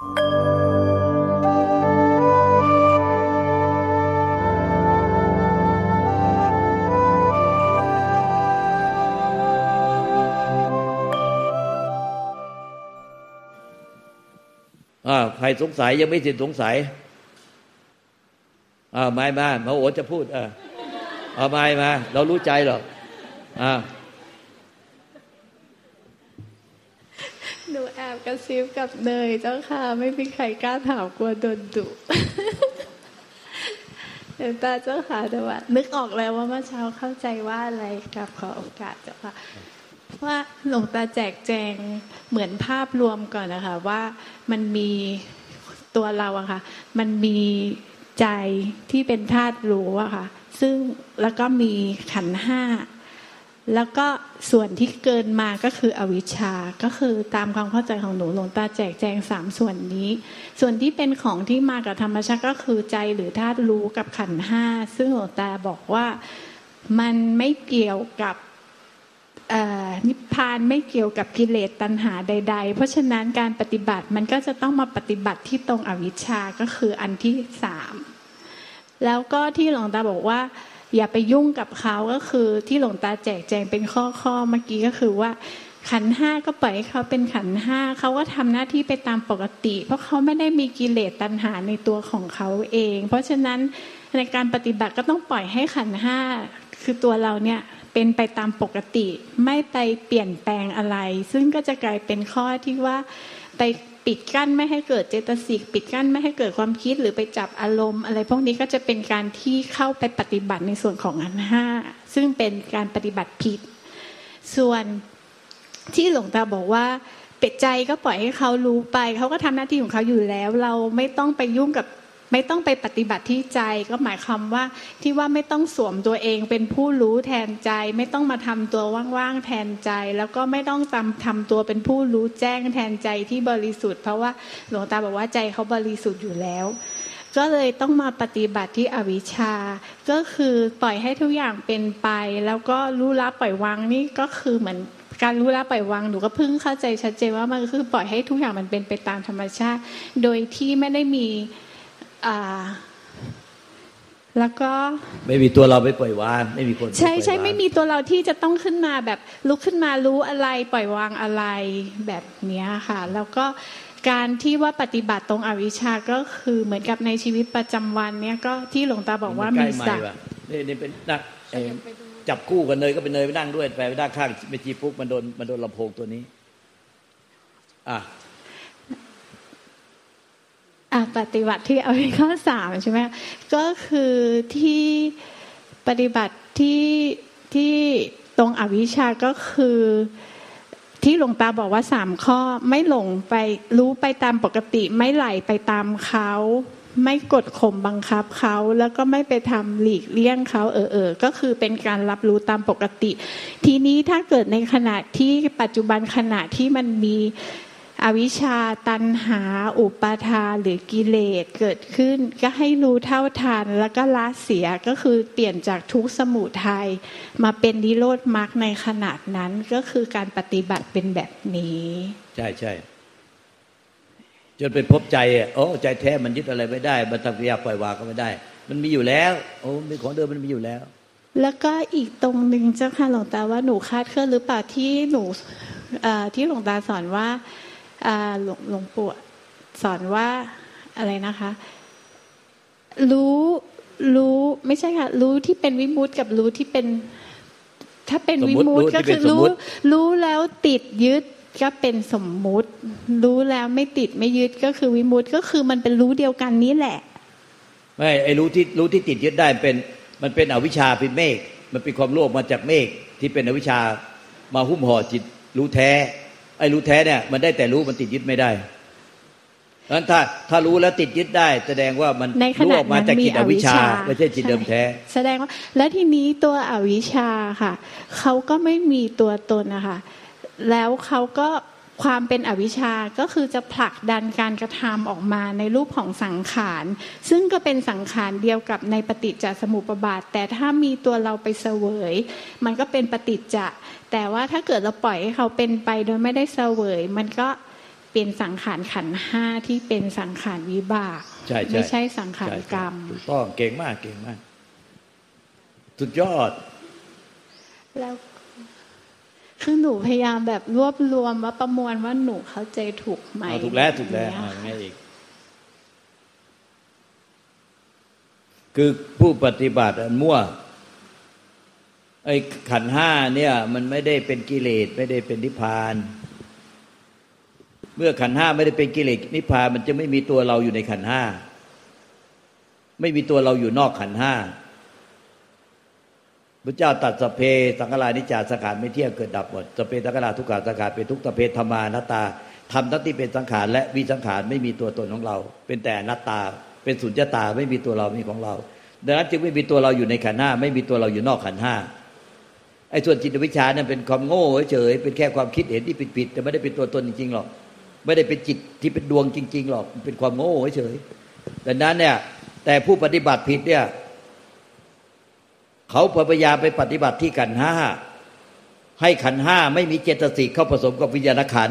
อ่าใครสงสัยยังไม่สิ้นสงสัยอ่าไม่มามาโอจะพูดอ่าเอาไม่มา เรารู้ใจหรอกอ่าหนูแอบ กระซิบกับเนยเจ้าค่ะ ไม่มีใครกล้าถามกลัวโดนดุเดี๋ยวตาเจ้าค่ะแต่ว่า นึกออกแล้วว่าเมื่อเช้าเข้าใจว่าอะไรกับขอโอกาสเจ้าค่ะว่าหลวงตาแจกแจงเหมือนภาพรวมก่อนนะคะ ว่ามันมีตัวเราอะค่ะ มันมีใจที่เป็นธาตุรู้อะค่ะ ซึ่งแล้วก็มีขันห้า แล้วก็ส่วนที่เกินมาก็คืออวิชชา ก็คือตามความเข้าใจของหนูหลวงตาแจกแจงสามส่วนนี้ ส่วนที่เป็นของที่มากับธรรมชาติก็คือใจหรือธาตุรู้กับขันห้า ซึ่งหลวงตาบอกว่ามันไม่เกี่ยวกับนิพพานไม่เกี่ยวกับกิเลสตัณหาใด ๆ เพราะฉะนั้นการปฏิบัติมันก็จะต้องมาปฏิบัติที่ตรงอวิชชาก็คืออันที่สามแล้วก็ที่หลวงตาบอกว่า อย่าไปยุ่งกับเขาก็คือที่หลวงตาแจกแจงเป็นข้อข้อเมื่อกี้ก็คือว่า ขันห้าก็ปล่อยให้เขาเป็นขันห้าเขาก็ทำหน้าที่ไปตามปกติ เพราะเขาไม่ได้มีกิเลสตัณหาในตัวของเขาเอง เพราะฉะนั้นในการปฏิบัติก็ต้องปล่อยให้ขันห้าคือตัวเราเนี่ยเป็นไปตามปกติ ไม่ไปเปลี่ยนแปลงอะไร ซึ่งก็จะกลายเป็นข้อที่ว่าไปปิดกั้นไม่ให้เกิดเจตสิกปิดกั้นไม่ให้เกิดความคิดหรือไปจับอารมณ์ อะไรพวกนี้ก็จะเป็นการที่เข้าไปปฏิบัติในส่วนของอันห้าซึ่งเป็นการปฏิบัติผิด ส่วนที่หลวงตาบอกว่าเป็ดใจก็ปล่อยให้เขารู้ไป เขาก็ทำหน้าที่ของเขาอยู่แล้ว เราไม่ต้องไปยุ่งกับ ไม่ต้องไปปฏิบัติที่ใจก็หมายความว่าที่ว่าไม่ต้องสวมตัวเองเป็นผู้รู้แทนใจ ไม่ต้องมาทำตัวว่างๆแทนใจ แล้วก็ไม่ต้องทำทำตัวเป็นผู้รู้แจ้งแทนใจที่บริสุทธิ์ เพราะว่าหลวงตาบอกว่าใจเขาบริสุทธิ์อยู่แล้ว ก็เลยต้องมาปฏิบัติที่อวิชชา ก็คือปล่อยให้ทุกอย่างเป็นไป แล้วก็รู้ละปล่อยวางนี่ก็คือเหมือนการรู้ละปล่อยวางหนูก็เพิ่งเข้าใจชัดเจนว่ามันคือปล่อยให้ทุกอย่างมันเป็นไปตามธรรมชาติ โดยที่ไม่ได้มี แล้วก็ไม่มีตัวเราไปปล่อยวางไม่มีคนใช่ใช่ไม่มีตัวเราที่จะต้องขึ้นมาแบบลุกขึ้นมารู้อะไรปล่อยวางอะไรแบบนี้ค่ะ แล้วก็การที่ว่าปฏิบัติตรงอวิชาก็คือเหมือนกับในชีวิตประจำวันเนี้ยก็ที่หลวงตาบอกว่ามีสักนี่นี่เป็นนักจับคู่กันเนยก็เป็นเนยไปนั่งด้วยไปนั่งข้างเมจีฟุกมันโดนมันโดนลำโพงตัวนี้ อะ ปฏิบัติที่เอาข้อสามใช่ไหมก็คือที่ปฏิบัติที่ที่ตรงอวิชาก็คือที่หลวงตาบอกว่าสามข้อไม่หลงไปรู้ไปตามปกติ ไม่ไหลไปตามเขาไม่กดข่มบังคับเขาแล้วก็ไม่ไปทำหลีกเลี่ยงเขาเออเออก็คือเป็นการรับรู้ตามปกติ ทีนี้ถ้าเกิดในขณะที่ปัจจุบันขณะที่มันมี อวิชชาตันหาอุปาทานหรือกิเลสเกิดขึ้น ก็ให้รู้เท่าทันแล้วก็ละเสียก็คือเปลี่ยนจากทุกสมุทัยมาเป็นนิโรธมรรคในขนาดนั้นก็คือการปฏิบัติเป็นแบบนี้ ใช่ใช่จนเป็นพบใจโอ้ใจแท้มันยึดอะไรไม่ได้บัตรยาปล่อยวางก็ไม่ได้ มันมีอยู่แล้วโอ้เป็นของเดิมมันมีอยู่แล้ว แล้วก็อีกตรงหนึ่งเจ้าค่ะหลวงตาว่าหนูคาดเคลื่อนหรือเปล่าที่หนูที่หลวงตาสอนว่า หลวงหลวงปู่สอนว่าอะไรนะคะ รู้รู้ไม่ใช่ค่ะ รู้ที่เป็นวิมุตกับรู้ที่เป็น ถ้าเป็นวิมุตก็คือรู้ รู้แล้วติดยึดก็เป็นสมมุติ รู้แล้วไม่ติดไม่ยึดก็คือวิมุตก็คือมันเป็นรู้เดียวกันนี้แหละ ไม่ไอ้รู้ที่รู้ที่ติดยึดได้เป็น มันเป็นอวิชชาเป็นเมฆมันเป็นความโลภมาจากเมฆที่เป็นอวิชชามาหุ้มห่อจิตรู้แท้ ไอ้รู้แท้เนี่ยมันได้แต่รู้มันติดยึดไม่ได้เพราะฉะนั้นถ้าถ้ารู้แล้วติดยึดได้ แสดงว่ามันรู้ออกมาจากจิตอวิชชาไม่ใช่จิตเดิมแท้ แสดงว่า แล้วทีนี้ตัวอวิชชาค่ะเขาก็ไม่มีตัวตนนะคะแล้วเขาก็ความเป็นอวิชชาก็คือจะผลักดันการกระทำออกมาในรูปของสังขาร ซึ่งก็เป็นสังขารเดียวกับในปฏิจจสมุปบาท แต่ถ้ามีตัวเราไปเสวย มันก็เป็นปฏิจจะ แต่ว่าถ้าเกิดเราปล่อยให้เขาเป็นไปโดยไม่ได้เสวย มันก็เป็นสังขารขันห้าที่เป็นสังขารวิบากใช่ใช่ไม่ใช่สังขารกรรมถูกต้องเก่งมากเก่งมาก สุดยอด แล้วคือหนูพยายามแบบรวบรวมว่าประมวลว่าหนูเข้าใจถูกไหมเอาถูกแล้วถูกแล้วเนี่ยเอาไงอีกคือผู้ปฏิบัติอันมั่ว ไอ้ขันห้าเนี่ย มันไม่ได้เป็นกิเลสไม่ได้เป็นนิพพาน เมื่อขันห้าไม่ได้เป็นกิเลสนิพพานมันจะไม่มีตัวเราอยู่ในขันห้าไม่มีตัวเราอยู่นอกขันห้าพระเจ้าตัดสเพสังขารานิจจาสังขารไม่เที่ยงเกิดดับหมดสเพสังขาราทุกขาสังขารเป็นทุกสเพธรรมานัตาทำทั้งที่เป็นสังขารและวิสังขารไม่มีตัวตนของเรา เป็นแต่นัตตา เป็นสุญญตาไม่มีตัวเราไม่มีของเรา ดังนั้นจึงไม่มีตัวเราอยู่ในขันห้าไม่มีตัวเราอยู่นอกขันห้า ไอ้ส่วนจิตวิชานั้นเป็นความโง่เฉยเป็นแค่ความคิดเห็นที่ผิดๆแต่ไม่ได้เป็นตัวตนจริงๆหรอก ไม่ได้เป็นจิตที่เป็นดวงจริง ๆ หรอกเป็นความโง่เฉยดังนั้นเนี่ย แต่ผู้ปฏิบัติผิดเนี่ยเขาพยายามไปปฏิบัติที่ขันห้าให้ขันห้าไม่มีเจตสิกเข้าผสมกับวิญญาณขัน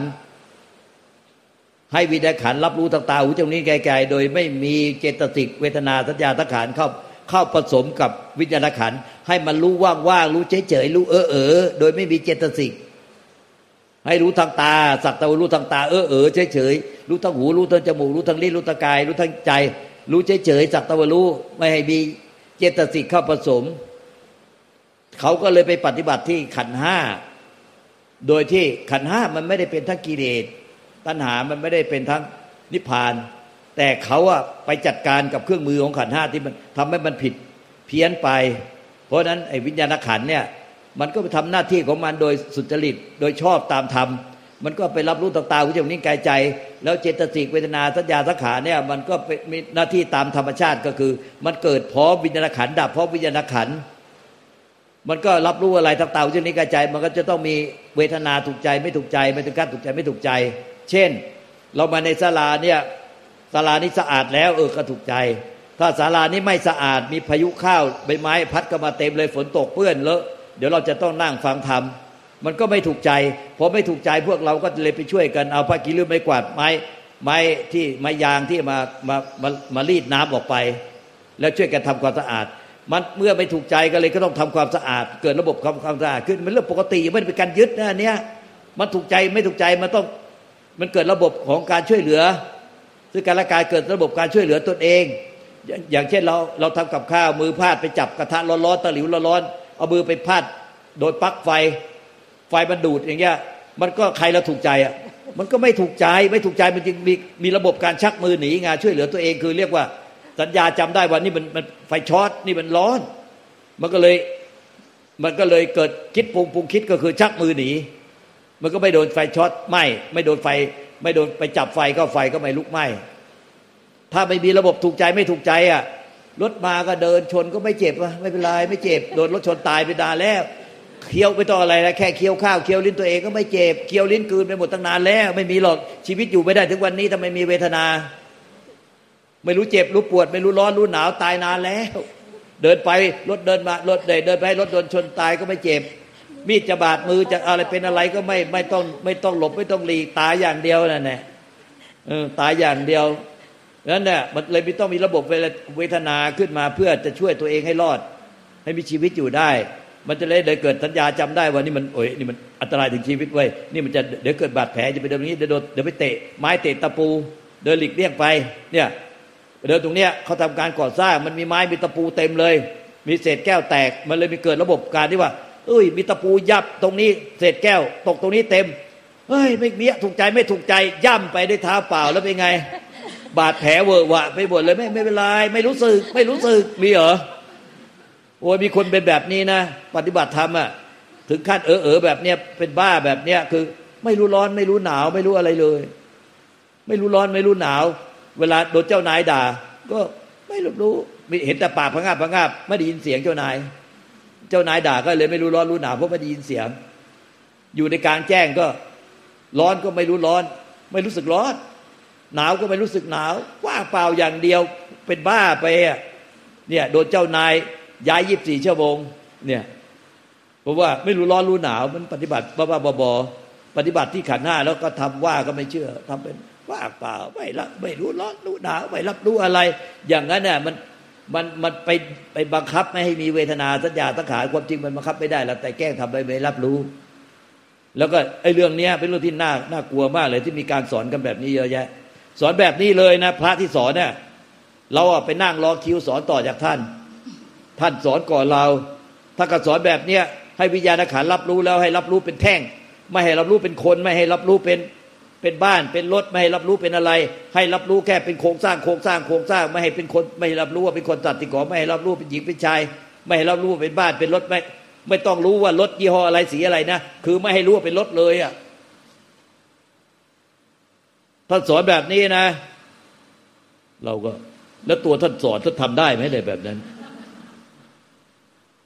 ให้วิญญาณขันรับรู้ทางตาหูจมูกนิ้วกายโดย ไม่มีเจตสิกเวทนาสัญญาสังขารเข้า เข้าผสมกับวิญญาณขันให้มันรู้ว่างๆรู้เฉยๆรู้เออเออโดยไม่มีเจตสิกให้รู้ทางตา สักแตว่รู้ทางตาเออเออเฉยเฉยๆรู้ทางหูรู้ทางจมูกรู้ทางลิ้นรู้ทางกาย รู้ทางใจ รู้เฉยเฉยๆสักแตว่รู้ไม่ให้มีเจตสิกเข้าผสม เขาก็เลยไปปฏิบัติที่ขันห้าโดยที่ขันห้ามันไม่ได้เป็นทั้งกิเลสตัณหามันไม่ได้เป็นทั้งนิพพาน แต่เขาอะไปจัดการกับเครื่องมือของขันห้าที่มันทำให้มันผิดเพี้ยนไป เพราะฉะนั้นไอ้วิญญาณขันเนี่ยมันก็ไปทำหน้าที่ของมันโดยสุจริตโดยชอบตามธรรมมันก็ไปรับรู้ต่างๆวิจารณ์นิ้กายใจ แล้วเจตสิกเวทนาสัญญาสังขารเนี่ยมันก็เป็นมีหน้าที่ตามธรรมชาติก็คือ มันเกิดเพราะวิญญาณขันดับเพราะวิญญาณขันมันก็รับรู้อะไรต่างๆวิจารณ์นิ้กายใจ มันก็จะต้องมีเวทนาถูกใจไม่ถูกใจไม่ถึงการถูกใจไม่ถูกใจ เช่น เรามาในศาลาเนี่ย ศาลานี้สะอาดแล้ว เออก็ถูกใจ ถ้าศาลานี้ไม่สะอาดมีพายุข้าวใบไม้พัดก็มาเต็มเลยฝนตกเปื้อนเลอะเดี๋ยวเราจะต้องนั่งฟังธรรมมันก็ไม่ถูกใจพอไม่ถูกใจพวกเราก็เลยไปช่วยกันเอาผ้ากีรื้อไม้กวาดไม้ไม้ที่ไม้ยางที่มามามามารีดน้ำออกไป แล้วช่วยกันทำความสะอาด มันเมื่อไม่ถูกใจก็เลยก็ต้องทำความสะอาด เกิดระบบความความสะอาดขึ้นมันเรื่องปกติไม่ได้เป็นการยึดนะอันเนี้ยมันถูกใจไม่ถูกใจมันต้องมันเกิดระบบของการช่วยเหลือ ซึ่งการละกายเกิดระบบการช่วยเหลือตนเอง อย่างเช่นเราเราทำกับข้าวมือพลาดไปจับกระทะร้อนๆตะหลิวร้อนๆเอามือไปพาดโดนปลั๊กไฟไฟมันดูดอย่างเงี้ยมันก็ใครเราถูกใจอะมันก็ไม่ถูกใจไม่ถูกใจมันจึงมีมีระบบการชักมือหนีงานช่วยเหลือตัวเองคือเรียกว่าสัญญาจำได้ว่านี่มันมันไฟช็อตนี่มันร้อน มันก็เลยมันก็เลยเกิดคิดปรุงปรุงคิดก็คือชักมือหนี มันก็ไม่โดนไฟช็อตไหมไม่โดนไฟ ไม่โดนไปจับไฟก็ไฟก็ไม่ลุกไหม้ถ้าไม่มีระบบถูกใจไม่ถูกใจอะรถมาก็เดินชนก็ไม่เจ็บวะไม่เป็นไรไม่เจ็บโดนรถชนตายไปดานแล้วเคี้ยวไม่ต้องอะไรแล้วแค่เคี้ยวข้าวเคี้ยวลิ้นตัวเองก็ไม่เจ็บเคี้ยวลิ้นกืนไปหมดตั้งนานแล้ว ไม่มีหรอกชีวิตอยู่ไม่ได้ถึงวันนี้ถ้าไมมีเวทนา ไม่รู้เจ็บรู้ปวด ไม่รู้ร้อนรู้หนาวตายนานแล้ว เดินไปรถเดินมารถเดินเดินไปรถโดนชนตายก็ไม่เจ็บ มีดจะบาดมือจะอะไรเป็นอะไรก็ไม่ไม่ต้องไม่ต้องหลบไม่ต้องหลีกตายอย่างเดียวนั่นแหละเออตายอย่างเดียวนั้นเนี่ยมันเลยไม่ต้องมีระบบเวทนาขึ้นมาเพื่อจะช่วยตัวเองให้รอด ให้มีชีวิตอยู่ได้ มันจะเลยเกิดสัญญาจำได้ว่านี่มันโอ้ยนี่มันอันตรายถึงชีวิตไว้ยนี่มันจะเดี๋ยวเกิดบาดแผลจะไปเดินตรงนี้เดี๋ยวโดนเดี๋ยวไปเตะไม้เตะตะปู เดินหลีกเลี่ยงไป เนี่ยเดินตรงเนี้ยเขาทำการก่อสร้างมันมีไม้มีตะปูเต็มเลย มีเศษแก้วแตกมันเลยมีเกิดระบบการที่ว่า เอ้ย มีตะปูยับตรงนี้เศษแก้ว ตกตรงนี้เต็มเฮ้ยไม่เมียถูกใจไม่ถูกใจย่ำไปด้วยเท้าเปล่าแล้วเป็นไง บาดแผลเวอะหวะไปหมดเลยไม่ไม่เป็นไรไม่รู้สึก ไม่รู้สึกมีเหรอโอ้ยมีคนเป็นแบบนี้นะ ปฏิบัติธรรมอะถึงขั้นเออเออแบบเนี้ยเป็นบ้าแบบเนี้ยคือ ไม่รู้ร้อนไม่รู้หนาว ไม่รู้อะไรเลย ไม่รู้ร้อนไม่รู้หนาว เวลาโดนเจ้านายด่า ก็ไม่รับรู้เห็นแต่ปากพะงาบพะงาบไม่ได้ยินเสียงเจ้านาย เจ้านายด่าก็เลยไม่รู้ร้อนรู้หนาวเพราะไม่ได้ยินเสียง อยู่ในกางแจ้งก็ร้อนก็ไม่รู้ร้อน ไม่รู้สึกร้อน หนาวก็ไม่รู้สึกหนาวว่างเปล่าอย่างเดียวเป็นบ้าไปเนี่ยโดนเจ้านายย้ายยีิบสี่ชั่วโมงเนี่ยเพราะว่าไม่รู้ร้อนรู้หนาวมันปฏิบัติบ้าบ้าบอปปฏิบัติที่ขันห้าแล้วก็ทำว่าก็ไม่เชื่อทำเป็นว่าเปล่าไม่รับไม่รู้ร้อนรู้หนาวไม่รับรู้อะไร อย่างนั้นเนี่ยมัน มันมันไปไปบังคับไม่ให้มีเวทนาสัญญาสังขารความจริงมันบังคับไม่ได้ล้วแต่แกล้งทำไปไม่รับรู้ แล้วก็ไอ้เรื่องเนี้ยเป็นเรื่องที่น่าน่ากลัวมากเลยที่มีการสอนกันแบบนี้เยอะแยะ สอนแบบนี้เลยนะพระที่สอนเนี่ยเราอะไปนั่งรอคิวสอนต่อจากท่าน ท่านสอนก่อนเรา ถ้าก็สอนแบบเนี้ยให้วิญญาณขันรับรู้แล้วให้รับรู้เป็นแท่ง ไม่ให้รับรู้เป็นคน ไม่ให้รับรู้เป็น เป็นบ้านเป็นรถไม่ให้รับรู้เป็นอะไร ให้รับรู้แค่เป็นโครงสร้างโครงสร้างโครงสร้างไม่ให้เป็นคนไม่ให้รับรู้ว่าเป็นคนตัดติก่อไม่ให้รับรู้เป็นหญิงเป็นชาย ไม่ให้รับรู้เป็นบ้านเป็นรถไม่ไม่ต้องรู้ว่ารถยี่ห้ออะไรสีอะไรนะคือไม่ให้รู้ว่าเป็นรถเลยอะท่านสอนแบบนี้นะ เราก็ แล้วตัวท่านสอนท่านทำได้ไหมเลยแบบนั้น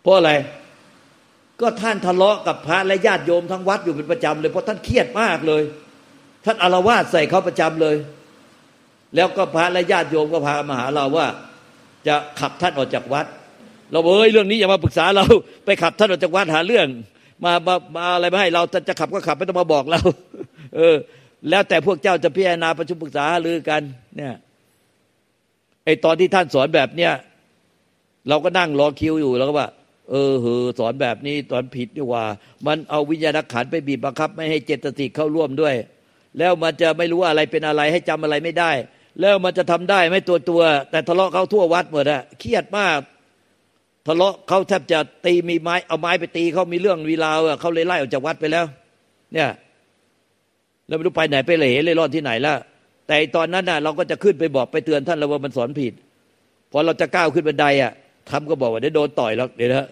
เพราะอะไร ก็ท่านทะเลาะกับพระและญาติโยมทั้งวัดอยู่เป็นประจำเลยเพราะท่านเครียดมากเลย ท่านอารวาสใส่เขาประจำเลย แล้วก็พระและญาติโยมก็พามาหาเราว่า จะขับท่านออกจากวัด เราเอ้ยเรื่องนี้อย่ามาปรึกษาเราไปขับท่านออกจากวัดหาเรื่อง มามามาอะไรมาให้เราจะขับก็ขับไม่ต้องมาบอกเรา เออ แล้วแต่พวกเจ้าจะพิจารณาประชุมปรึกษาหารือกัน เนี่ยไอตอนที่ท่านสอนแบบเนี้ยเราก็นั่งรอคิวอยู่แล้วก็ว่า เออเหอสอนแบบนี้ตอนผิดดีกว่า มันเอาวิญญาณขันไปบีบบังคับ ไม่ให้เจตสิกเข้าร่วมด้วย แล้วมันจะไม่รู้ว่าอะไรเป็นอะไรให้จำอะไรไม่ได้ แล้วมันจะทำได้ไม่ตัวตัว แต่ทะเลาะเขาทั่ววัดหมดอะเครียดมาก ทะเลาะเขาแทบจะตีมีไม้เอาไม้ไปตีเขามีเรื่องวีราวอะเขาเลยไล่ออกจากวัดไปแล้ว เนี่ยแล้วไม่รู้ไปไหนไปเหล่เลยรอดที่ไหนแล้วแต่ตอนนั้นน่ะเราก็จะขึ้นไปบอกไปเตือนท่านแล้วว่ามันสอนผิดพอเราจะก้าวขึ้นบันไดอะทำก็บอกว่าเดี๋ยวโดนต่อยแล้วเดี๋ยวนะ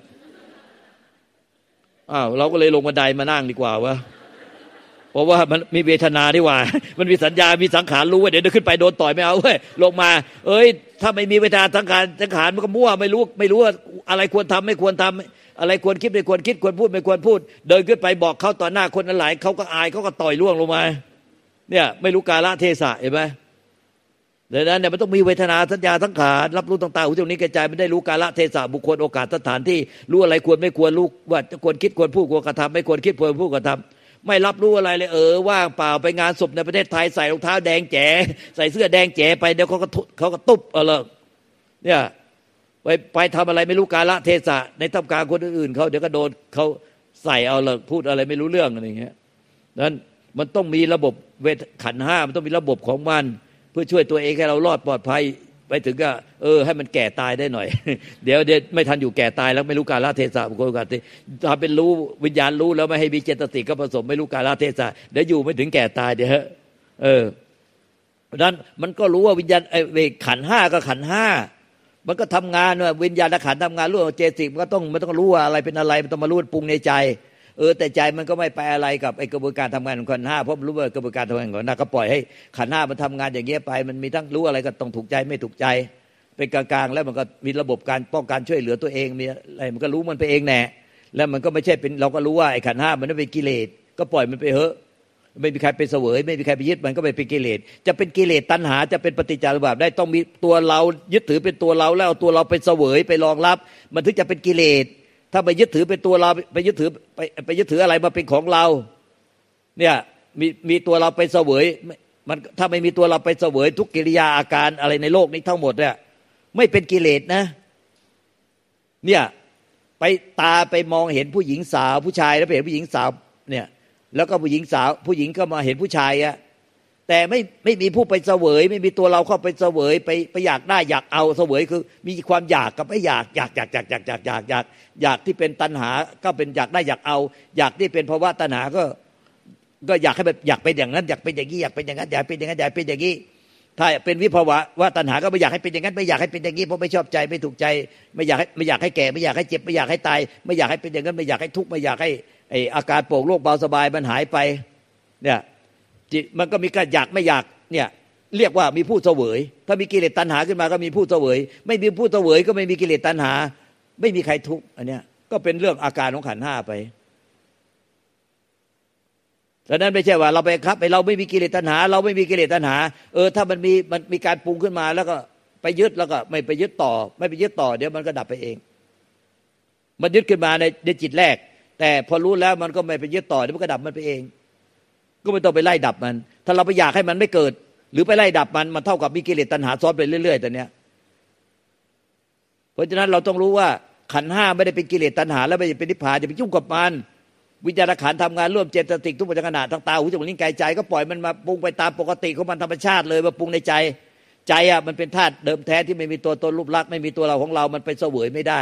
อ้าวเราก็เลยลงบันไดมานั่งดีกว่าวะ เพราะว่ามันมีเวทนาดีกว่า มันมีสัญญา มีสังขารรู้ว่าเดี๋ยวขึ้นไปโดนต่อยไม่เอาเว้ยลงมา เอ้ย ถ้าไม่มีเวทนาสังขารสังขารมันก็มั่วไม่รู้ไม่รู้ว่าอะไรควรทำไม่ควรทำอะไรควรคิดไม่ควรคิดควรพูดไม่ควรพูด เดินขึ้นไปบอกเขาต่อหน้าคนหลายเขาก็อายเขาก็ต่อยล่วงลงมาเนี่ยไม่รู้กาละเทศะเห็นไหมดังนั้นเนี่ยมันต้องมีเวทนาสัญญาสังขารรับรู้ต่างๆหูจมูกนี้กระจายไม่ได้รู้กาละเทศะบุคคลโอกาสสถานที่รู้อะไรควรไม่ควรรู้ว่าควรคิดควรพูดควรกระทำไม่ควรคิดควรพูดกระทำ ไม่รับรู้อะไรเลย เออว่างเปล่าไปงานศพในประเทศไทยใส่รองเท้าแดงแจ๋ใส่เสื้อแดงแจ๋ไปเดี๋ยวเขาก็เขาก็ตุบเออเลยเนี่ยไปไปทำอะไรไม่รู้กาละเทศะในทำการคนอื่นเขาเดี๋ยวก็โดนเขาใส่เอาเลยพูดอะไรไม่รู้เรื่องอะไรอย่างเงี้ยนั้นมันต้องมีระบบเวทขันห้ามันต้องมีระบบของมัน เพื่อช่วยตัวเองให้เรารอดปลอดภัย ไปถึงก็เออให้มันแก่ตายได้หน่อย เดี๋ยวเดี๋ยวไม่ทันอยู่แก่ตายแล้วไม่รู้กาลเทศะบุคคลกันถ้าเป็นรู้วิญญาณรู้แล้วไม่ให้มีเจตสิกก็ผสมไม่รู้กาลเทศะเดี๋ยวอยู่ไม่ถึงแก่ตายเดี๋ยวเออเพราะนั้นมันก็รู้ว่าวิญญาณไอ้ขันห้าก็ขันห้ามันก็ทำงานว่าวิญญาณขันทำงานรู้เจตสิกมันก็ต้องมันต้องรู้ว่าอะไรเป็นอะไรมันต้องมารู้ปรุงในใจ เออแต่ใจมันก็ไม่ไปอะไรกับไอ้กระบวนการทำงานของขันห้าเพราะรู้ว่ากระบวนการทำงานของขันห้าก็ปล่อยให้ขันห้ามันทำงานอย่างเงี้ยไป มันมีทั้งรู้อะไรก็ต้องถูกใจไม่ถูกใจ เป็นกลางๆแล้วมันก็มีระบบการป้องกันช่วยเหลือตัวเองมีอะไรมันก็รู้มันไปเองแน่แล้วมันก็ไม่ใช่เป็นเราก็รู้ว่าไอ้ขันห้ามันไม่เป็นกิเลสก็ปล่อยมันไปเถอะไม่มีใครไปเสวย ไม่มีใครไปยึดมันก็ไม่เป็นกิเลสจะเป็นกิเลสตัณหาจะเป็นปฏิจจารบาปได้ต้องมีตัวเรายึดถือเป็นตัวเราแล้วเอาตัวเราไปเสวยไปรองรับ มันถึงจะเป็นกิเลส ถ้าไปยึดถือเป็นตัวเราไปยึดถือไปไปยึดถืออะไรมาเป็นของเรา เนี่ยมีมีตัวเราไปเสวยมันถ้าไม่มีตัวเราไปเสวยทุกกิริยาอาการอะไรในโลกนี้ทั้งหมดเนี่ยไม่เป็นกิเลสนะ เนี่ยไปตาไปมองเห็นผู้หญิงสาวผู้ชายแล้วไปเห็นผู้หญิงสาวเนี่ยแล้วก็ผู้หญิงสาว ผู้หญิงก็มาเห็นผู้ชายอะ แต่ไม่ไม่มีผู้ไปเสวย ไม่มีตัวเราเข้าไปเสวยไปไปอยากได้อยากเอาเสวยคือ มีความอยากกับไม่อยากอยากอยากอยากอยากอยากอยากอยากอยากที่เป็นตัณหาก็เป็นอยากได้อยากเอา อยากที่เป็นภาวะตัณหาก็ ก็อยากให้แบบอยากเป็นอย่างนั้น อยากเป็นอย่างนี้อยากเป็นอย่างนั้นอยากเป็นอย่างนั้นอยากเป็นอย่างนี้ถ้าเป็นวิภาวะว่าตัณหาก็ไม่อยากให้เป็นอย่างนั้นไม่อยากให้เป็นอย่างนี้เพราะไม่ชอบใจไม่ถูกใจ ไม่อยากให้ไม่อยากให้แก่ ไม่อยากให้เจ็บไม่อยากให้ตาย ไม่อยากให้เป็นอย่างนั้นไม่อยากให้ทุกข์ไม่อยากให้ไออาการโปร่งโล่งเบาสบายมันหายไปเนี่ย จิตมันก็มีการอยากไม่อยากเนี่ยเรียกว่ามีผู้เสวย ถ้ามีกิเลสตัณหาขึ้นมาก็มีผู้เสวย ไม่มีผู้เสวยก็ไม่มีกิเลสตัณหา ไม่มีใครทุกข์อันเนี้ยก็เป็นเรื่องอาการของขันห้าไปดังนั้นไม่ใช่ว่าเราไปครับไปเราไม่มีกิเลสตัณหา เราไม่มีกิเลสตัณหา เออ ถ้ามันมีมันมีการปรุงขึ้นมา แล้วก็ไปยึดแล้วก็ไม่ไปยึดต่อ ไม่ไปยึดต่อ เดี๋ยวมันก็ดับไปเอง มันยึดขึ้นมาในในจิตแรก แต่พอรู้แล้วมันก็ไม่ไปยึดต่อเดี๋ยวมันก็ดับมันไปเอง ก็ไม่ต้องไปไล่ดับมัน ถ้าเราไปอยากให้มันไม่เกิด หรือไปไล่ดับมันมันเท่ากับมีกิเลสตัณหาซ้อนไปเรื่อยๆแต่เนี้ยเพราะฉะนั้นเราต้องรู้ว่าขันห้าไม่ได้เป็นกิเลสตัณหา แล้วไม่ได้เป็นนิพพานจะไปยุ่งกับมันวิญญาณขันทำงานร่วมเจตสิกทุกปัจจุบันทั้งตาหูจมูกลิ้นกายใจ ก็ปล่อยมันมาปรุงไปตามปกติของมันธรรมชาติเลยมาปรุงในใจใจอะมันเป็นธาตุเดิมแท้ที่ไม่มีตัวตนรูปลักษณ์ไม่มีตัวเราของเรา มันไปเสวยไม่ได้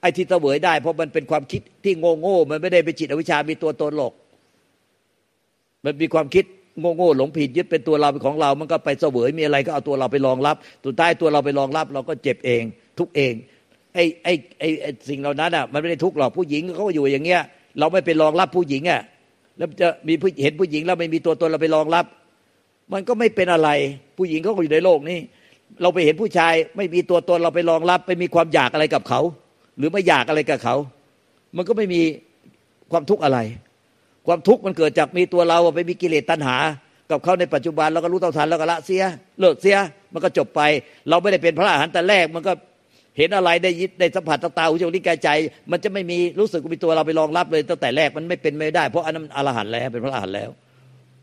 ไอ้ที่เสวยได้ เพราะมันเป็นความคิดที่โง่โง่มันไม่ได้เป็นจิตอวิชามีตัวตนหลอก มันมีความคิดโง่โง่หลงผิดยึดเป็นตัวเราเป็นของเรา มันก็ไปเสวยมีอะไรก็เอาตัวเราไปรองรับสุดท้ายตัวเราไปรองรับ เราก็เจ็บเอง ทุกเองไอ้ไอ้ไอ้สิ่งเหล่านั้นอะมันไม่ได้ทุกหรอกผู้หญิงเขาอยู่อย่างเงี้ย เราไม่ไปรองรับผู้หญิงอะแล้วจะมีผู้เห็นผู้หญิงแล้วไม่มีตัวตนเราไปรองรับ มันก็ไม่เป็นอะไร ผู้หญิงเขาก็อยู่ในโลกนี้ เราไปเห็นผู้ชาย ไม่มีตัวตนเราไปรองรับ ไปมีความอยากอะไรกับเขา หรือไม่อยากอะไรกับเขา มันก็ไม่มีความทุกข์อะไร ความทุกข์มันเกิดจากมีตัวเราไปมีกิเลสตัณหา กับเขาในปัจจุบันเราก็รู้เท่าทันแล้วก็ละเสียเลิกเสียมันก็จบไป เราไม่ได้เป็นพระอรหันต์แต่แรกมันก็เห็นอะไรได้ยินได้สัมผัสตาหูจมูกลิ้นกายใจ มันจะไม่มีรู้สึกมีตัวเราไปรองรับเลยตั้งแต่แรกมันไม่เป็นไม่ได้เพราะอันนั้นอรหันต์แล้วเป็นพระอรหันต์แล้ว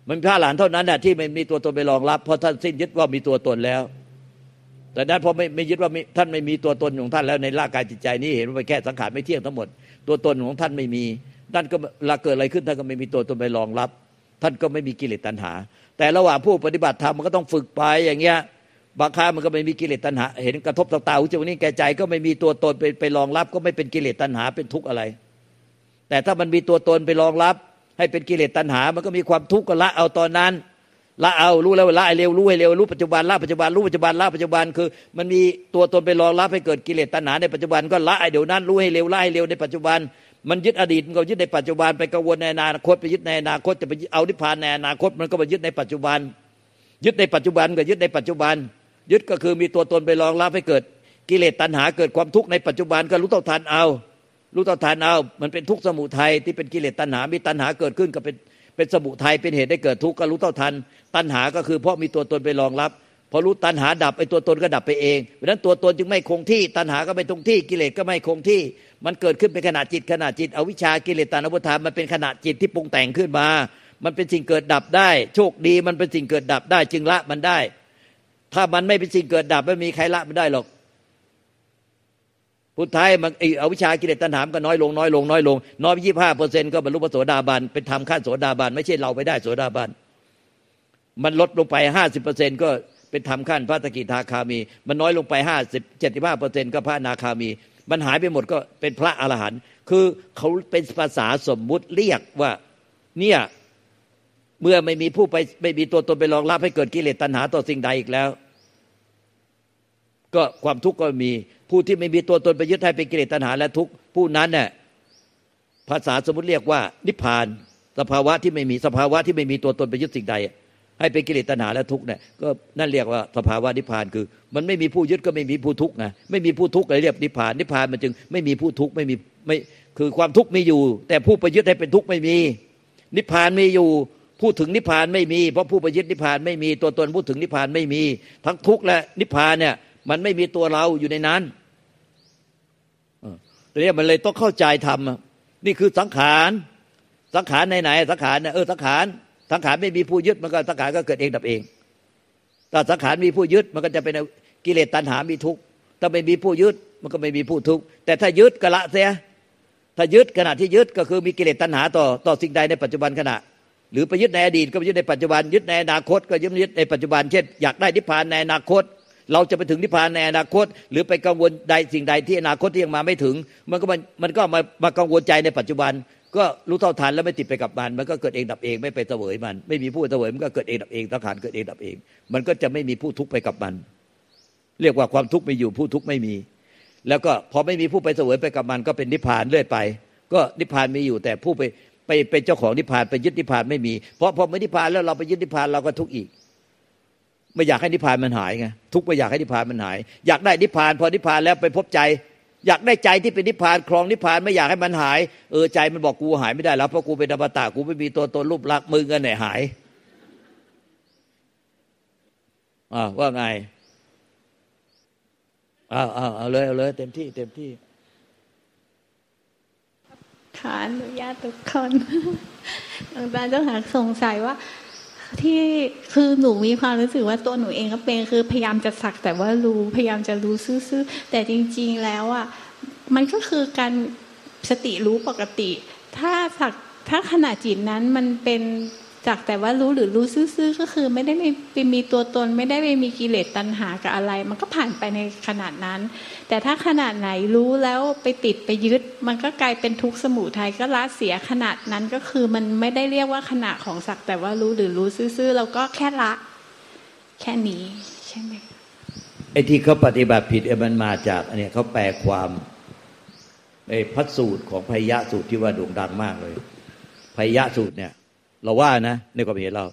มันพระอรหันต์เท่านั้นน่ะที่ไม่มีตัวตนไปรองรับ เพราะท่านสิ้นยึดว่ามีตัวตนแล้ว แต่นั้นพอไม่ไม่ยึดว่าท่านไม่มีตัวตนของท่านแล้วในร่างกายจิตใจนี้เห็นว่าไปแค่สังขารไม่เที่ยงทั้งหมด ตัวตนของท่านไม่มี ท่านก็ลาเกิดอะไรขึ้นท่านก็ไม่มีตัวตนไปรองรับ ท่านก็ไม่มีกิเลสตัณหา แต่ระหว่างผู้ปฏิบัติธรรมมันก็ต้องฝึกไปอย่างเงี้ยบางครั้งมันก็ไม่มีกิเลสตัณหา เห็นกระทบตาหูจมูกนี้แก่ใจก็ไม่มีตัวตนไปไปรองรับ ก็ไม่เป็นกิเลสตัณหาเป็นทุกข์อะไร แต่ถ้ามันมีตัวตนไปรองรับ ให้เป็นกิเลสตัณหา มันก็มีความทุกข์ก็ละเอาตอนนั้นละเอารู้แล้วละเร็วรู้ให้เร็วรู้ปัจจุบันละปัจจุบันรู้ปัจจุบันละปัจจุบันคือ มันมีตัวตนไปรองรับให้เกิดกิเลสตัณหาในปัจจุบันก็ละเดี๋ยวนั้นรู้ให้เร็วละให้เร็วในปัจจุบัน มันยึดอดีตมันก็ยึดในปัจจุบันไปกังวลในอนาคตไปยึดในอนาคตจะไปเอานิพพานในอนาคตมันก็ไปยึดในปัจจุบัน ยึดในปัจจุบันก็ยึดในปัจจุบัน ยึดก็คือมีตัวตนไปรองรับให้เกิดกิเลสตัณหาเกิดความทุกข์ในปัจจุบันก็รู้เท่าทันเอา รู้เท่าทันเอา มันเป็นทุกข์สมุทัยที่เป็นกิเลสตัณหา มีตัณหาเกิดขึ้นก็เป็นเป็นสมุทัยเป็นเหตุให้เกิดทุกข์ก็รู้เท่าทัน ตัณหาก็คือเพราะมีตัวตนไปรองรับพอรู้ตัณหาดับไอ้ตัวตนก็ดับไปเองเพราะนั้นตัวตนจึงไม่คงที่ ตัณหาก็ไม่คงที่กิเลสก็ไม่คงที่มันเกิดขึ้นเป็นขณะจิตขณะจิตอวิชากิเลสตานุปทานมันเป็นขณะจิตที่ปรุงแต่งขึ้นมา มันเป็นสิ่งเกิดดับได้ โชคดีมันเป็นสิ่งเกิดดับได้ จึงละมันได้ ถ้ามันไม่เป็นสิ่งเกิดดับไม่มีใครละไม่ได้หรอกพุทธายมันเอวิชากิเลสตัณหามก็น้อยลงน้อยลงน้อยลงน้อยยี่ห้าเปอร์เซ็นต์ก็บรรลุพระโสดาบันเป็นธรรมขั้นโสดาบันไม่ใช่เราไปได้โสดาบันมันลดลงไปห้าสิบเปอร์เซ็นต์ก็เป็นธรรมขั้นพระตะกิทาคามี มันน้อยลงไปห้าสิบเจ็ดสิบห้าเปอร์เซ็นต์ก็พระนาคามี มันหายไปหมดก็เป็นพระอรหันต์คือเขาเป็นภาษาสมมุติเรียกว่าเนี่ยเมื่อไม่มีผู้ไปไม่มีตัวตนไปรองรับให้เกิดกิเลสตัณหาต่อสิ่งใดอีกแล้ว ก็ความทุกข์ก็มีผู้ที่ไม่มีตัวตนไปยึดให้เป็นกิเลสตัณหาและทุกข์ผู้นั้นเนี่ยภาษาสมมติเรียกว่า นิพพาน สภาวะที่ไม่มีสภาวะที่ไม่มีตัวตนไปยึดสิ่งใด ให้เป็นกิเลสตัณหาและทุกข์เนี่ยก็นั่นเรียกว่าสภาวะนิพพานคือ มันไม่มีผู้ยึดก็ไม่มีผู้ทุกข์ไงไม่มีผู้ทุกข์เลยเรียกนิพพานนิพพานมันจึงไม่มีผู้ทุกข์ไม่มีไม่คือความทุกข์มีอยู่ แต่ผู้ไปยึดให้เป็นทุกข์ไม่มี นิพพานมีอยู่พูดถึงนิพพานไม่มี เพราะผู้ไปยึดนิพพานไม่มีตัวตนพูดถึงนิพพานไม่มี ทั้งทุกข์และนิพพานเนี่ยมันไม่มีตัวเราอยู่ในนั้นเรียกมันเลยต้องเข้าใจธรรมนี่คือสังขารสังขารในไหนสังขารเนี่ยเออสังขาร สังขารไม่มีผู้ยึดมันก็สังขารก็เกิดเองดับเอง ถ้าสังขารมีผู้ยึดมันก็จะเป็นกิเลสตัณหามีทุกข์ถ้าไม่มีผู้ยึดมันก็ไม่มีผู้ทุกข์แต่ถ้ายึดก็ละเสียถ้ายึดขณะที่ยึดก็คือมีกิเลสตัณหาต่อต่อสิ่งใดในปัจจุบันขณะ หรือไปยึดในอดีตก็ไปยึดในปัจจุบัน ยึดในอนาคต ก็ยึดในปัจจุบันเช่นอยากได้นิพพานในอนาคต เราจะไปถึงนิพพานในอนาคต หรือไปกังวลใดสิ่งใดที่อนาคตที่ยังมาไม่ถึง มันก็มันมันก็มามากังวลใจในปัจจุบัน ก็รู้เท่าทันแล้วไม่ติดไปกับมัน มันก็เกิดเองดับเองไม่ไปเสวยมัน ไม่มีผู้เสวยมันก็เกิดเองดับเองสังขารเกิดเองดับเอง มันก็จะไม่มีผู้ทุกข์ไปกับมัน เรียกว่าความทุกข์ไม่อยู่ผู้ทุกข์ไม่มี แล้วก็พอไม่มีผู้ไปเสวยไปกับมัน ก็เป็นนิพพานเรื่อยไป ก็นิพพานมีอยู่แต่ผู้ไปไปเป็นเจ้าของนิพพานไปยึดนิพพานไม่มี เพราะพอไม่นิพพานแล้วเราไปยึดนิพพานเราก็ทุกข์อีก ไม่อยากให้นิพพานมันหายไงทุกไม่อยากให้นิพพานมันหาย อยากได้นิพพาน พอนิพพานแล้วไปพบใจ อยากได้ใจที่เป็นนิพพานครองนิพพานไม่อยากให้มันหาย เออใจมันบอกกูหายไม่ได้แล้วเพราะกูเป็นอมตะกูไม่มีตัวตนรูปลักษณ์มึงกันไหนหายอ่าว่าไงอ้าวอ้าวเอาเลยเอาเลยเต็มที่เต็มที่ขออนุญาตทุกคนอาจารย์เจ้าค่ะสงสัยว่า ที่คือหนูมีความรู้สึกว่าตัวหนูเองก็เป็นคือพยายามจะสักแต่ว่ารู้พยายามจะรู้ซื่อๆแต่จริง ๆแล้วอะมันก็คือการสติรู้ปกติ ถ้าสักถ้าขณะจิตนั้นมันเป็น จากแต่ว่ารู้หรือรู้ซื่อๆก็คือ ไม่ได้ไปมีตัวตน ไม่ได้ไปมีกิเลสตัณหากับอะไร มันก็ผ่านไปในขนาดนั้น แต่ถ้าขนาดไหนรู้แล้วไปติดไปยึด มันก็กลายเป็นทุกข์สมุทัยก็ละเสียขนาดนั้นก็คือมันไม่ได้เรียกว่าขณะของสักแต่ว่ารู้หรือรู้ซื่อๆเราก็แค่ละ แค่นี้ใช่ไหมไอ้ที่เขาปฏิบัติผิดมันมาจากอันนี้เขาแปลความไอ้พัสูตรของพยะสูตรที่ว่าโด่งดังมากเลยพยะสูตรเนี่ย เราว่านะ ในความเห็นเรา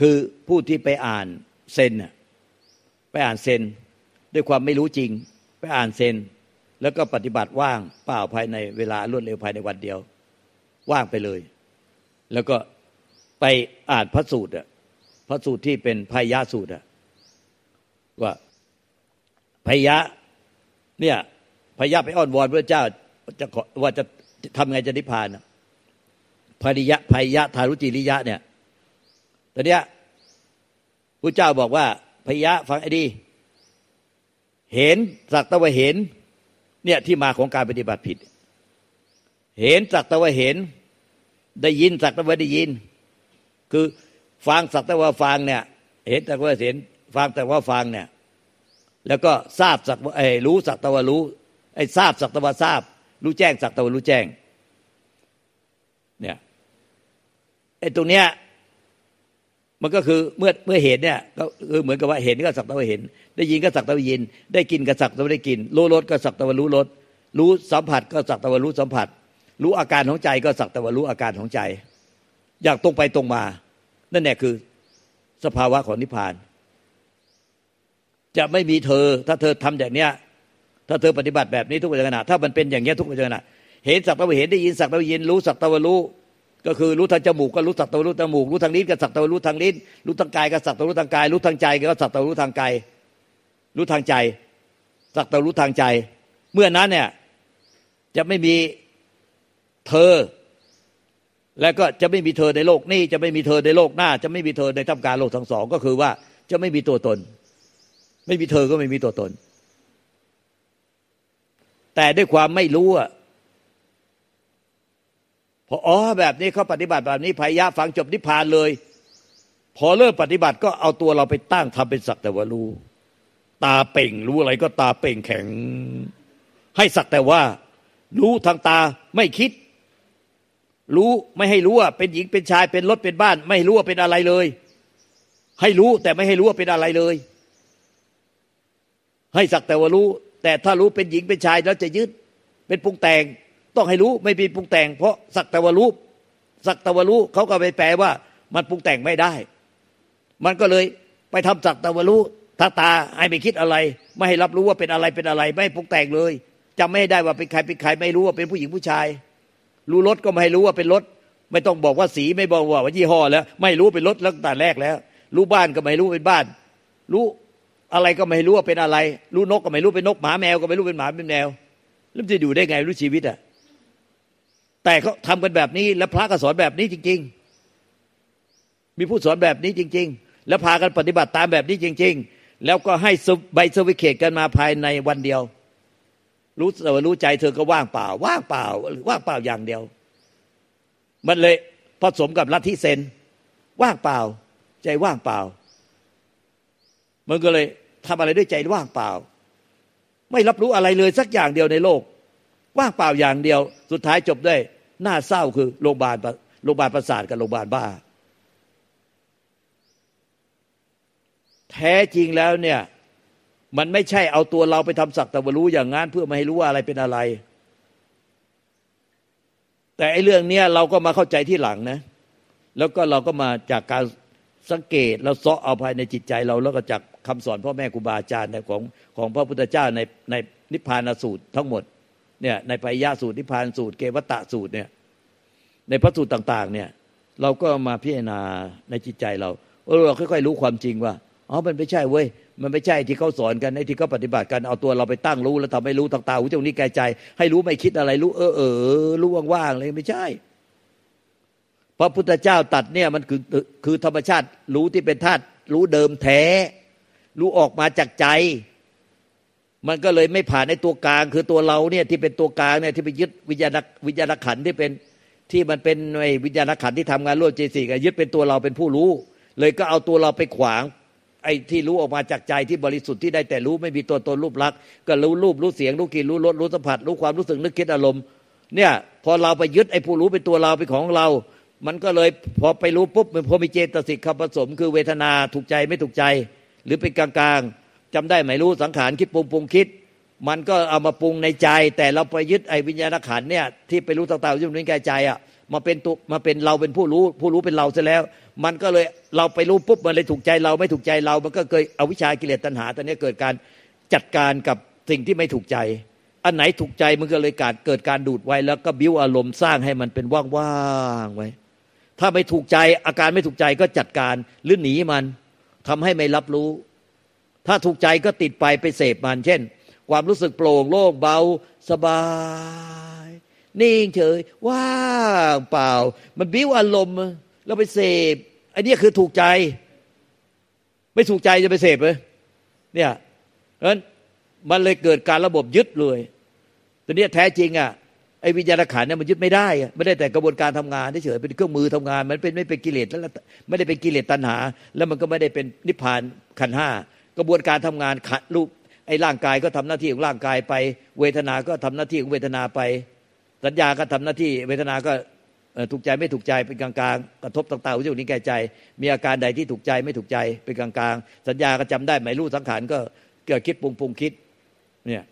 คือผู้ที่ไปอ่านเซนน่ะไปอ่านเซนด้วยความไม่รู้จริง ไปอ่านเซนแล้วก็ปฏิบัติว่างเปล่าภายในเวลารวดเร็วภายในวันเดียว ว่างไปเลย แล้วก็ไปอ่านพระสูตรอะพระสูตรที่เป็นพยะสูตรอะว่าพยะเนี่ยพยะไปอ้อนวอนพระเจ้าจะว่าจะทำไงจะนิพพาน ภริยะภัยยะทารุจิริยะเนี่ยตอนเนี้ยพระเจ้าบอกว่าพยะฟังไอ้ดี เห็นสักตะวเห็น เนี่ยที่มาของการปฏิบัติผิด เห็นสักตะวเห็น ได้ยินสักตะวได้ยิน คือฟังสักตะวฟังเนี่ย เห็นสักตะวเห็น ฟังแต่ว่าฟังเนี่ย แล้วก็ทราบสักไอ้รู้สักตะวรู้ไอ้ทราบสักตะวทราบ รู้แจ้งสักตะวรู้แจ้ง เนี่ย ไอ้ตรงเนี้ยมันก็คือเมื่อเมื่อเห็นเนี่ยก็คือเหมือนกับว่าเห็นก็สักแต่ว่าเห็น ได้ยินก็สักแต่ว่ายิน ได้กินก็สักแต่ว่าได้กิน รู้รสก็สักแต่ว่ารู้รสรู้สัมผัสก็สักแต่ว่ารู้สัมผัส รู้อาการของใจก็สักแต่ว่ารู้อาการของใจ อยากตรงไปตรงมา นั่นแหละคือสภาวะของนิพพาน จะไม่มีเธอ ถ้าเธอทำอย่างเนี้ย ถ้าเธอปฏิบัติแบบนี้ทุกขณะถ้ามันเป็นอย่างเงี้ยทุกขณะเห็นสักแต่ว่าเห็นได้ยินสักแต่ว่ายินรู้สักแต่ว่ารู้ ก็คือรู้ทางจมูกก็รู้สักตะรู้จมูกรู้ทางลิ้นก็สักตะรู้ทางลิ้นรู้ทางกายก็สักตะรู้ทางกาย รู้ทางใจก็สักตะรู้ทางกายรู้ทางใจ สักตะรู้ทางใจ เมื่อนั้นเนี่ยจะไม่มีเธอ และก็จะไม่มีเธอในโลกนี้ จะไม่มีเธอในโลกหน้า จะไม่มีเธอในท่ามกลางโลกทั้งสอง ก็คือว่าจะไม่มีตัวตน ไม่มีเธอก็ไม่มีตัวตน แต่ด้วยความไม่รู้อะ พออ๋อแบบนี้เขาปฏิบัติแบบนี้พยะฟังจบนิพพานเลย พอเริ่มปฏิบัติก็เอาตัวเราไปตั้งทำเป็นสักแต่ว่ารู้ตาเป่ง รู้อะไรก็ตาเป่งแข็ง ให้สักแต่ว่า รู้ทางตาไม่คิด รู้ไม่ให้รู้ว่าเป็นหญิงเป็นชายเป็นรถเป็นบ้าน ไม่รู้ว่าเป็นอะไรเลย ให้รู้แต่ไม่ให้รู้ว่าเป็นอะไรเลย ให้สักแต่ว่ารู้ แต่ถ้ารู้เป็นหญิงเป็นชายแล้วจะยึดเป็นปรุงแต่ง ต้องให้รู้ไม่มีปรุงแต่ง เพราะสักตะวรู้สักตะวรู้เขาก็ไปแปลว่า มันปรุงแต่งไม่ได้ มันก็เลยไปทำสักตะวรู้ถ้าตาให้ไม่คิดอะไร ไม่ให้รับรู้ว่าเป็นอะไรเป็นอะไร ไม่ปรุงแต่งเลยจำไม่ได้ว่าเป็นใครเป็นใครไม่รู้ว่าเป็นผู้หญิงผู้ชาย รู้รถก็ไม่ให้รู้ว่าเป็นรถไม่ต้องบอกว่าสีไม่บอกว่ายี่ห้อแล้ว ไม่รู้เป็นรถตั้งแต่แรกแล้ว รู้บ้านก็ไม่รู้เป็นบ้าน รู้อะไรก็ไม่รู้ว่าเป็นอะไร รู้นกก็ไม่รู้เป็นนกหมาแมวก็ไม่รู้เป็นหมาเป็นแมวแล้วจะอยู่ได้ไงรู้ชีวิตอะ แต่เขาทำกันแบบนี้ แล้วพระก็สอนแบบนี้จริง ๆ มีผู้สอนแบบนี้จริง ๆ แล้วพากันปฏิบัติตามแบบนี้จริง ๆ แล้วก็ให้ใบสวิเคตกันมาภายในวันเดียว รู้แต่ว่ารู้ใจเธอก็ว่างเปล่า ว่างเปล่าว่างเปล่าอย่างเดียว มันเลยผสมกับลัทธิเซนว่างเปล่า ใจว่างเปล่า มันก็เลยทำอะไรด้วยใจว่างเปล่า ไม่รับรู้อะไรเลยสักอย่างเดียวในโลก ว่างเปล่าอย่างเดียว สุดท้ายจบด้วยน่าเศร้าคือโรงพยาบาลโรงพยาบาลประสาทกับโรงพยาบาลบ้า แท้จริงแล้วเนี่ย มันไม่ใช่เอาตัวเราไปทำสักแต่ว่ารู้อย่างนั้นเพื่อไม่ให้รู้ว่าอะไรเป็นอะไร แต่ไอ้เรื่องเนี้ยเราก็มาเข้าใจที่หลังนะ แล้วก็เราก็มาจากการสังเกตเราเสาะเอาภายในจิตใจเราแล้วก็จากคำสอนพ่อแม่ครูบาอาจารย์ของของพระพุทธเจ้าในในนิพพานสูตรทั้งหมด เนี่ยในปยาสูตรนิพานสูตรเกวัตตะสูตรเนี่ยในพระสูตรต่าง ๆ เนี่ย เราก็มาพิจารณาในจิตใจเราเออเราค่อยๆรู้ความจริงว่าอ๋อมันไม่ใช่เว้ยมันไม่ใช่ที่เขาสอนกันในที่เขาปฏิบัติกันเอาตัวเราไปตั้งรู้แล้วทำให้รู้ทางตาหูจมูกนิ้วกายใจ ให้รู้ไม่คิดอะไรรู้เออเออรู้ว่างๆเลยไม่ใช่พระพุทธเจ้าตัดเนี่ยมันคือคือธรรมชาติรู้ที่เป็นธาตุรู้เดิมแท้ รู้ออกมาจากใจ มันก็เลยไม่ผ่านในตัวกลาง คือตัวเราเนี่ยที่เป็นตัวกลางเนี่ยที่ไปยึดวิญญาณวิญญาณขันที่เป็นที่มันเป็นไอ้วิญญาณขันที่ทำงานร่วมเจสิกยึดเป็นตัวเราเป็นผู้รู้ เลยก็เอาตัวเราไปขวางไอ้ที่รู้ออกมาจากใจที่บริสุทธิ์ที่ได้แต่รู้ไม่มีตัวตนรูปลักษณ์ก็รู้รูปรู้เสียงรู้กลิ่นรู้รสรู้สัมผัสรู้ความรู้สึกนึกคิดอารมณ์เนี่ยพอเราไปยึดไอ้ผู้รู้เป็นตัวเราเป็นของเรา มันก็เลยพอไปรู้ปุ๊บมันพอมีเจตสิกคำผสม คือเวทนาถูกใจไม่ถูกใจ หรือเป็นกลางๆ จำได้ไหมรู้สังขารคิดปรุงปรุงคิด มันก็เอามาปรุงในใจ แต่เราไปยึดไอ้วิญญาณขันเนี่ยที่ไปรู้ต่างๆที่มันเป็นกายใจอะมาเป็นตัวมาเป็นเราเป็นผู้รู้ ผู้รู้เป็นเราซะแล้ว มันก็เลยเราไปรู้ปุ๊บมันเลยถูกใจเราไม่ถูกใจเรา มันก็เคยอวิชากิเลสตัณหาตอนนี้เกิดการจัดการกับสิ่งที่ไม่ถูกใจ อันไหนถูกใจมันก็เลยการเกิดการดูดไว้แล้วก็บิ้วอารมณ์สร้างให้มันเป็นว่างๆไว้ ถ้าไม่ถูกใจอาการไม่ถูกใจก็จัดการหรือหนีมันทำให้ไม่รับรู้ ถ้าถูกใจก็ติดไปไปเสพมัน เช่น ความรู้สึกโปร่งโล่งเบาสบาย นิ่งเฉย ว่างเปล่า มันบิ้วอารมณ์แล้วไปเสพไอ้นี่คือถูกใจ ไม่ถูกใจจะไปเสพเลยเนี่ยเพราะนั้นมันเลยเกิดการระบบยึดเลยตัวนี้แท้จริงอะไอ้วิญญาณขันเนี่ยมันยึดไม่ได้ไม่ได้แต่กระบวนการทำงานเฉยเป็นเครื่องมือทำงาน มันเป็นไม่เป็นกิเลสแล้วไม่ได้เป็นกิเลสตัณหา แล้วมันก็ไม่ได้เป็นนิพพานขันห้า กระบวนการทำงานขัดรูปไอ้ร่างกายก็ทำหน้าที่ของร่างกายไป เวทนา ก็ทำหน้าที่ของเวทนาไป สัญญาก็ทำหน้าที่ เวทนาก็ถูกใจไม่ถูกใจเป็นกลางๆกระทบต่างๆอุจจานี้แก่ใจ มีอาการใดที่ถูกใจไม่ถูกใจเป็นกลางๆสัญญาก็จำได้ไม่รู้สังขารก็เกิดคิดปรุงปรุงคิดเนี่ย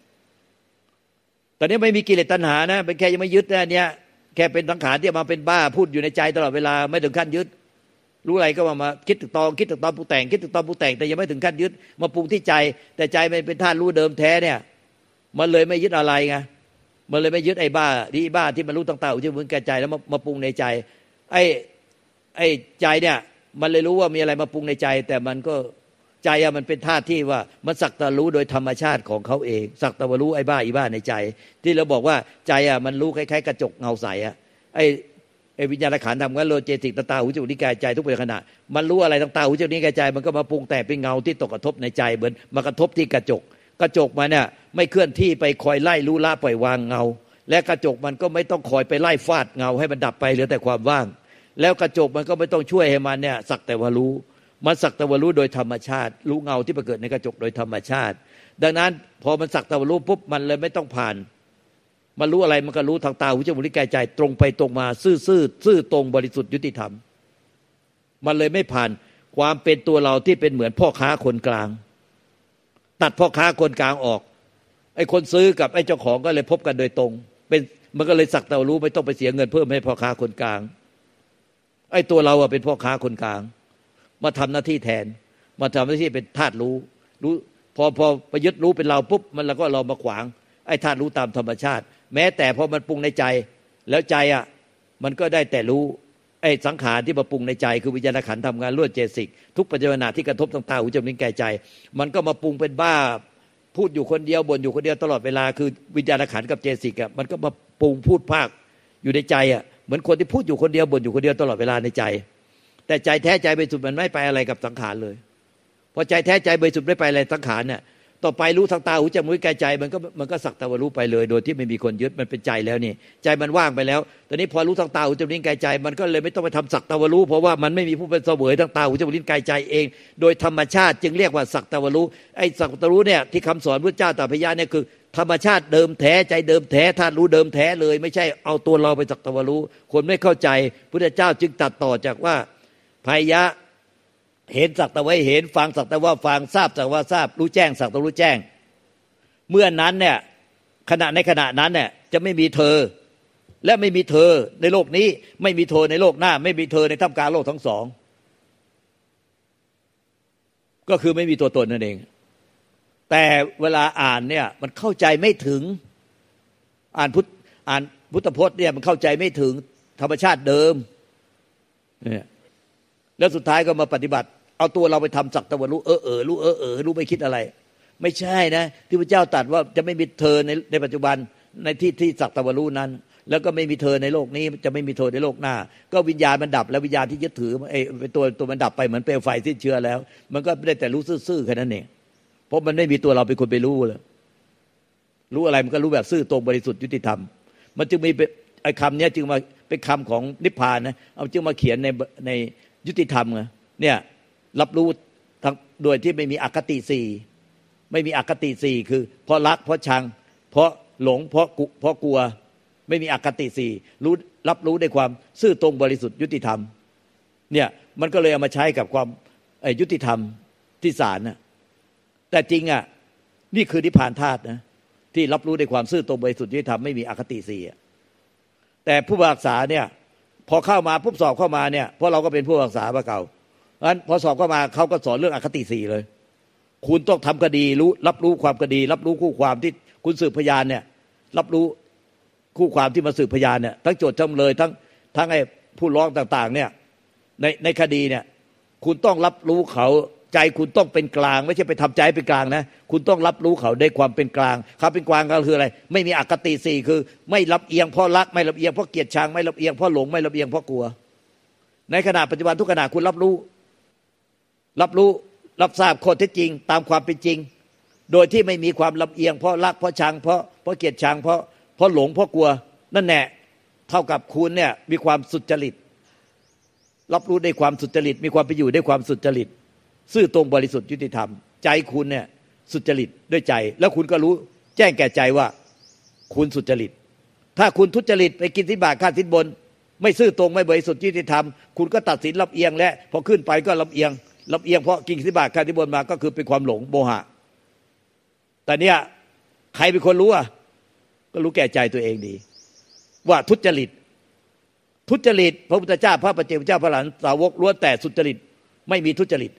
ตอนนี้ไม่มีกิเลสตัณหานะเป็นแค่ยังไม่ยึดนะเนี่ยแค่เป็นสังขารที่มาเป็นบ้าพูดอยู่ในใจตลอดเวลาไม่ถึงขั้นยึด รู้อะไรก็มามาคิดถึงตองคิดถึงตอนปูแต่งคิดถึงตอนปูแต่งแต่ยังไม่ถึงขั้นยึดมาปรุงที่ใจ แต่ใจมันเป็นธาตุรู้เดิมแท้เนี่ย มันเลยไม่ยึดอะไรไงมันเลยไม่ยึดไอ้บ้าที่บ้าที่มันรู้ต่างๆที่มึงแก่ใจแล้วมามาปรุงในใจ ไอ้ไอ้ใจเนี่ย มันเลยรู้ว่ามีอะไรมาปรุงในใจ แต่มันก็ใจอะมันเป็นธาตุที่ว่ามันสักตะรู้โดยธรรมชาติของเขาเอง สักตะวรู้ไอ้บ้าอีบ้าในใจ ที่เราบอกว่าใจอะมันรู้คล้ายๆ กระจกเงาใสอะไอ้ ไอ้วิญญาณขันธ์ทำกันโลเจติกตาตาหูจมูกนิ้วกายใจทุกประขณะ มันรู้อะไรต่างๆหูจมูกนิ้วกายใจ มันก็มาปรุงแต่งเป็นเงาที่ตกกระทบในใจเหมือนมากระทบที่กระจก กระจกมันเนี่ยไม่เคลื่อนที่ไปคอยไล่รู้ละปล่อยวางเงา และกระจกมันก็ไม่ต้องคอยไปไล่ฟาดเงาให้มันดับไปเหลือแต่ความว่าง แล้วกระจกมันก็ไม่ต้องช่วยให้มันเนี่ยสักแต่ว่ารู้ มันสักแต่ว่ารู้โดยธรรมชาติ รู้เงาที่ประเกิดในกระจกโดยธรรมชาติ ดังนั้นพอมันสักแต่ว่ารู้ปุ๊บมันเลยไม่ต้องผ่าน มันรู้อะไรมันก็รู้ทางตาหูจมูกลิ้นกายใจตรงไปตรงมา ซื่อซื่อซื่อตรงบริสุทธิ์ยุติธรรม มันเลยไม่ผ่านความเป็นตัวเราที่เป็นเหมือนพ่อค้าคนกลาง ตัดพ่อค้าคนกลางออก ไอ้คนซื้อกับไอ้เจ้าของก็เลยพบกันโดยตรง เป็นมันก็เลยสักแต่รู้ไม่ต้องไปเสียเงินเพิ่มให้พ่อค้าคนกลาง ไอ้ตัวเราอะเป็นพ่อค้าคนกลาง มาทำหน้าที่แทน มาทำหน้าที่เป็นธาตุรู้รู้พอพอไปยึดรู้เป็นเราปุ๊บมันแล้วก็เรามาขวางไอ้ธาตุรู้ตามธรรมชาติ แม้แต่พอมันปรุงในใจ แล้วใจอะมันก็ได้แต่รู้ไอ้สังขารที่มาปรุงในใจคือวิญญาณขันทำงานรวดเจสิก ทุกปัจจุบันที่กระทบต่างๆหูจมูกลิ้นกายใจ มันก็มาปรุงเป็นบ้าพูดอยู่คนเดียวบ่นอยู่คนเดียวตลอดเวลาคือวิญญาณขันกับเจสิกอะมันก็มาปรุงพูดภาคอยู่ในใจอะเหมือนคนที่พูดอยู่คนเดียวบ่นอยู่คนเดียวตลอดเวลาในใจ แต่ใจแท้ใจไปสุดมันไม่ไปอะไรกับสังขารเลยพอใจแท้ใจไปสุดไม่ไปอะไรสังขารเนี่ย ต่อไปรู้ทางตาหูจมูกกายใจ มันก็มันก็สักแต่ว่ารู้ไปเลย โดยที่ไม่มีคนยึดมันเป็นใจแล้วนี่ ใจมันว่างไปแล้ว ตอนนี้พอรู้ทางตาหูจมูกกายใจ มันก็เลยไม่ต้องไปทำสักแต่ว่ารู้ เพราะว่ามันไม่มีผู้เป็นเสวยทางตาหูจมูกลิ้นกายใจเอง โดยธรรมชาติจึงเรียกว่าสักแต่ว่ารู้ไอ้สักแต่รู้เนี่ยที่คำสอนพระเจ้าตาพยาเนี่ยคือธรรมชาติเดิมแท้ใจเดิมแท้ธาตุรู้เดิมแท้เลย ไม่ใช่เอาตัวเราไปสักแต่ว่ารู้ คนไม่เข้าใจพระเจ้าจึงตัดต่อจากว่าพยะ เห็นสักแต่ว่าเห็นฟังสักแต่ว่าฟังทราบสักว่าทราบรู้แจ้งสักแต่รู้แจ้ง เมื่อนั้นเนี่ยขณะในขณะนั้นเนี่ยจะไม่มีเธอ และไม่มีเธอในโลกนี้ ไม่มีเธอในโลกหน้า ไม่มีเธอในท่ามกลางโลกทั้งสอง ก็คือไม่มีตัวตนนั่นเอง แต่เวลาอ่านเนี่ยมันเข้าใจไม่ถึง อ่านพุทธอ่านพุทธพจน์เนี่ยมันเข้าใจไม่ถึงธรรมชาติเดิมเนี่ยแล้วสุดท้ายก็มาปฏิบัติ เอาตัวเราไปทำสักตะวันรู้เออเออรู้เออเออรู้ไม่คิดอะไร ไม่ใช่นะ ที่พระเจ้าตรัสว่าจะไม่มีเธอในในปัจจุบันในที่ที่สักตะวันรู้นั้น แล้วก็ไม่มีเธอในโลกนี้ จะไม่มีเธอในโลกหน้า ก็วิญญาณมันดับ แล้ววิญญาณที่ยึดถือไอ้ตัวตัวมันดับไปเหมือนเปลวไฟสิ้นเชื้อแล้ว มันก็ได้แต่รู้ซื่อๆแค่นั้นเองเพราะมันไม่มีตัวเราเป็นคนไปรู้เลยรู้อะไรมันก็รู้แบบซื่อตรงบริสุทธิ์ยุติธรรม มันจึงมีไอ้คำนี้จึงมาเป็นคำของนิพพานนะเอาจึงมาเขียนในในยุติธรรมไงเนี่ย รับรู้ทั้งโดยที่ไม่มีอคติสี่ไม่มีอคติสี่คือ เพราะรักเพราะชัง เพราะหลงเพราะกุเพราะกลัว ไม่มีอคติสี่รู้รับรู้ในความซื่อตรงบริสุทธิ์ยุติธรรมเนี่ยมันก็เลยเอามาใช้กับความยุติธรรมที่ศาลนะแต่จริงอะนี่คือนิพพานธาตุนะที่รับรู้ในความซื่อตรงบริสุทธิ์ยุติธรรมไม่มีอคติสี่แต่ผู้บักษาเนี่ยพอเข้ามาปุ๊บสอบเข้ามาเนี่ยเพราะเราก็เป็นผู้บักษามาเก่า งั้นพอสอบเข้ามาเขาก็สอนเรื่องอคติสี่เลย คุณต้องทำคดีรู้รับรู้ความคดี รับรู้คู่ความที่คุณสืบพยานเนี่ย รับรู้คู่ความที่มาสืบพยานเนี่ยทั้งโจทย์จำเลยทั้งทั้งไอ้ผู้ร้องต่างๆ เนี่ยในในคดีเนี่ย คุณต้องรับรู้เขาใจคุณต้องเป็นกลาง ไม่ใช่ไปทำใจเป็นกลางนะ คุณต้องรับรู้เขาได้ความเป็นกลางเขาเป็นกลางก็คืออะไร ไม่มีอคติสี่คือ ไม่รับเอียงเพราะรัก ไม่รับเอียงเพราะเกลียดชังไม่รับเอียงเพราะหลงไม่รับเอียงเพราะกลัว ในขณะปัจจุบันทุกขณะคุณรับรู้ รับรู้รับทราบข้อเท็จจริง ตามความเป็นจริง โดยที่ไม่มีความลำเอียง เพราะรักเพราะชังเพราะเพราะเกลียดชังเพราะเพราะหลงเพราะกลัว นั่นแน่เท่ากับคุณเนี่ยมีความสุจริต รับรู้ได้ความสุจริต มีความไปอยู่ได้ความสุจริต ซื่อตรงบริสุทธิ์ยุติธรรม ใจคุณเนี่ยสุจริตด้วยใจ แล้วคุณก็รู้แจ้งแก่ใจว่าคุณสุจริต ถ้าคุณทุจริตไปกินสิบาทค่าสินบน ไม่ซื่อตรงไม่บริสุทธิ์ยุติธรรม คุณก็ตัดสินลำเอียงและพอขึ้นไปก็ลำเอียง ลำเอียงเพราะกินสิบาทค่าสินบนมาก็คือเป็นความหลงโมหะ แต่เนี่ยใครเป็นคนรู้อะก็รู้แก่ใจตัวเองดี ว่าทุจริต ทุจริต พระพุทธเจ้าพระปฏิเจ้าพระหลานสาวกล้วนแต่สุจริต ไม่มีทุจริต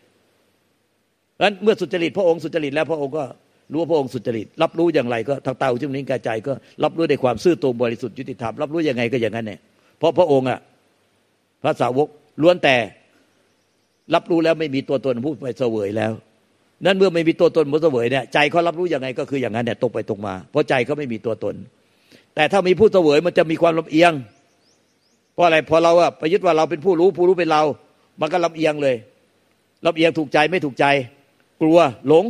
เพราะฉะนั้นเมื่อสุจริต พระองค์สุจริตแล้วพระองค์ก็รู้ว่าพระองค์สุจริต รับรู้อย่างไรก็ทางเตาจิ้มลิ้นกายใจก็รับรู้ในความซื่อตรงบริสุทธิ์ยุติธรรมรับรู้ยังไงก็อย่างนั้นเนี่ยเพราะพระองค์อะพระสาวกล้วนแต่ รับรู้แล้วไม่มีตัวตนผู้ไปเสวยแล้ว นั้นเมื่อไม่มีตัวตนผู้เสวยเนี่ยใจเขารับรู้ยังไงก็คืออย่างนั้นเนี่ยตรงไปตรงมา เพราะใจเขาไม่มีตัวตน แต่ถ้ามีผู้เสวยมันจะมีความลำเอียง เพราะอะไรพอเราอะไปยึดว่าเราเป็นผู้รู้ผู้รู้เป็นเรา มันก็ลำเอียงเลยลำเอียงถูกใจไม่ถูกใจ กลัวหลง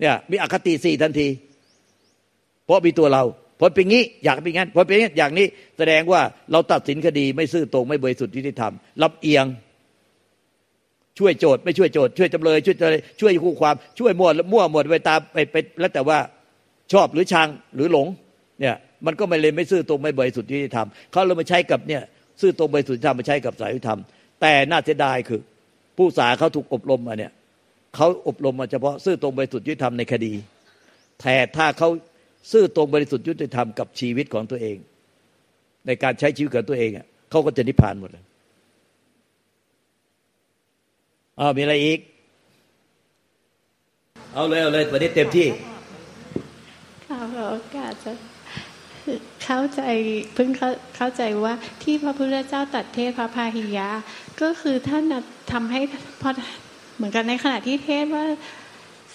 เนี่ยมีอคติสี่ทันที เพราะมีตัวเราพอเป็นงี้อยากเป็นงั้นพอเป็นงี้อย่างนี้แสดงว่าเราตัดสินคดีไม่ซื่อตรงไม่บริสุทธิ์ยุติธรรมรับเอียง ช่วยโจทย์ไม่ช่วยโจทย์ช่วยจำเลย ช่วยช่วยคู่ความช่วยมั่วมั่วหมดไปตามไปไปแล้วแต่ว่าชอบหรือชังหรือหลงเนี่ยมันก็ไม่เลยไม่ซื่อตรงไม่บริสุทธิ์ยุติธรรมเขาเลยมาใช้กับเนี่ยซื่อตรงบริสุทธิ์ธรรมมาใช้กับสายยุติธรรม แต่น่าเสียดายคือ ผู้สาเขาถูกอบรมมาเนี่ยเขาอบรมมาเฉพาะซื่อตรงบริสุทธิ์ยุติธรรมในคดีแต่ถ้าเขาซื่อตรงบริสุทธิ์ยุติธรรมกับชีวิตของตัวเอง ในการใช้ชีวิตของตัวเองอะเขาก็จะนิพพานหมดเลย อ้าวมีอะไรอีก เอาเลยเอาเลยวันนี้เต็มที่ข่าวโอกาสจะเข้าใจเพิ่งเข้าใจว่าที่พระพุทธเจ้าตัดเทศพระพาหิยะ ก็คือท่านทำให้พอเหมือนกันในขณะที่เทศว่า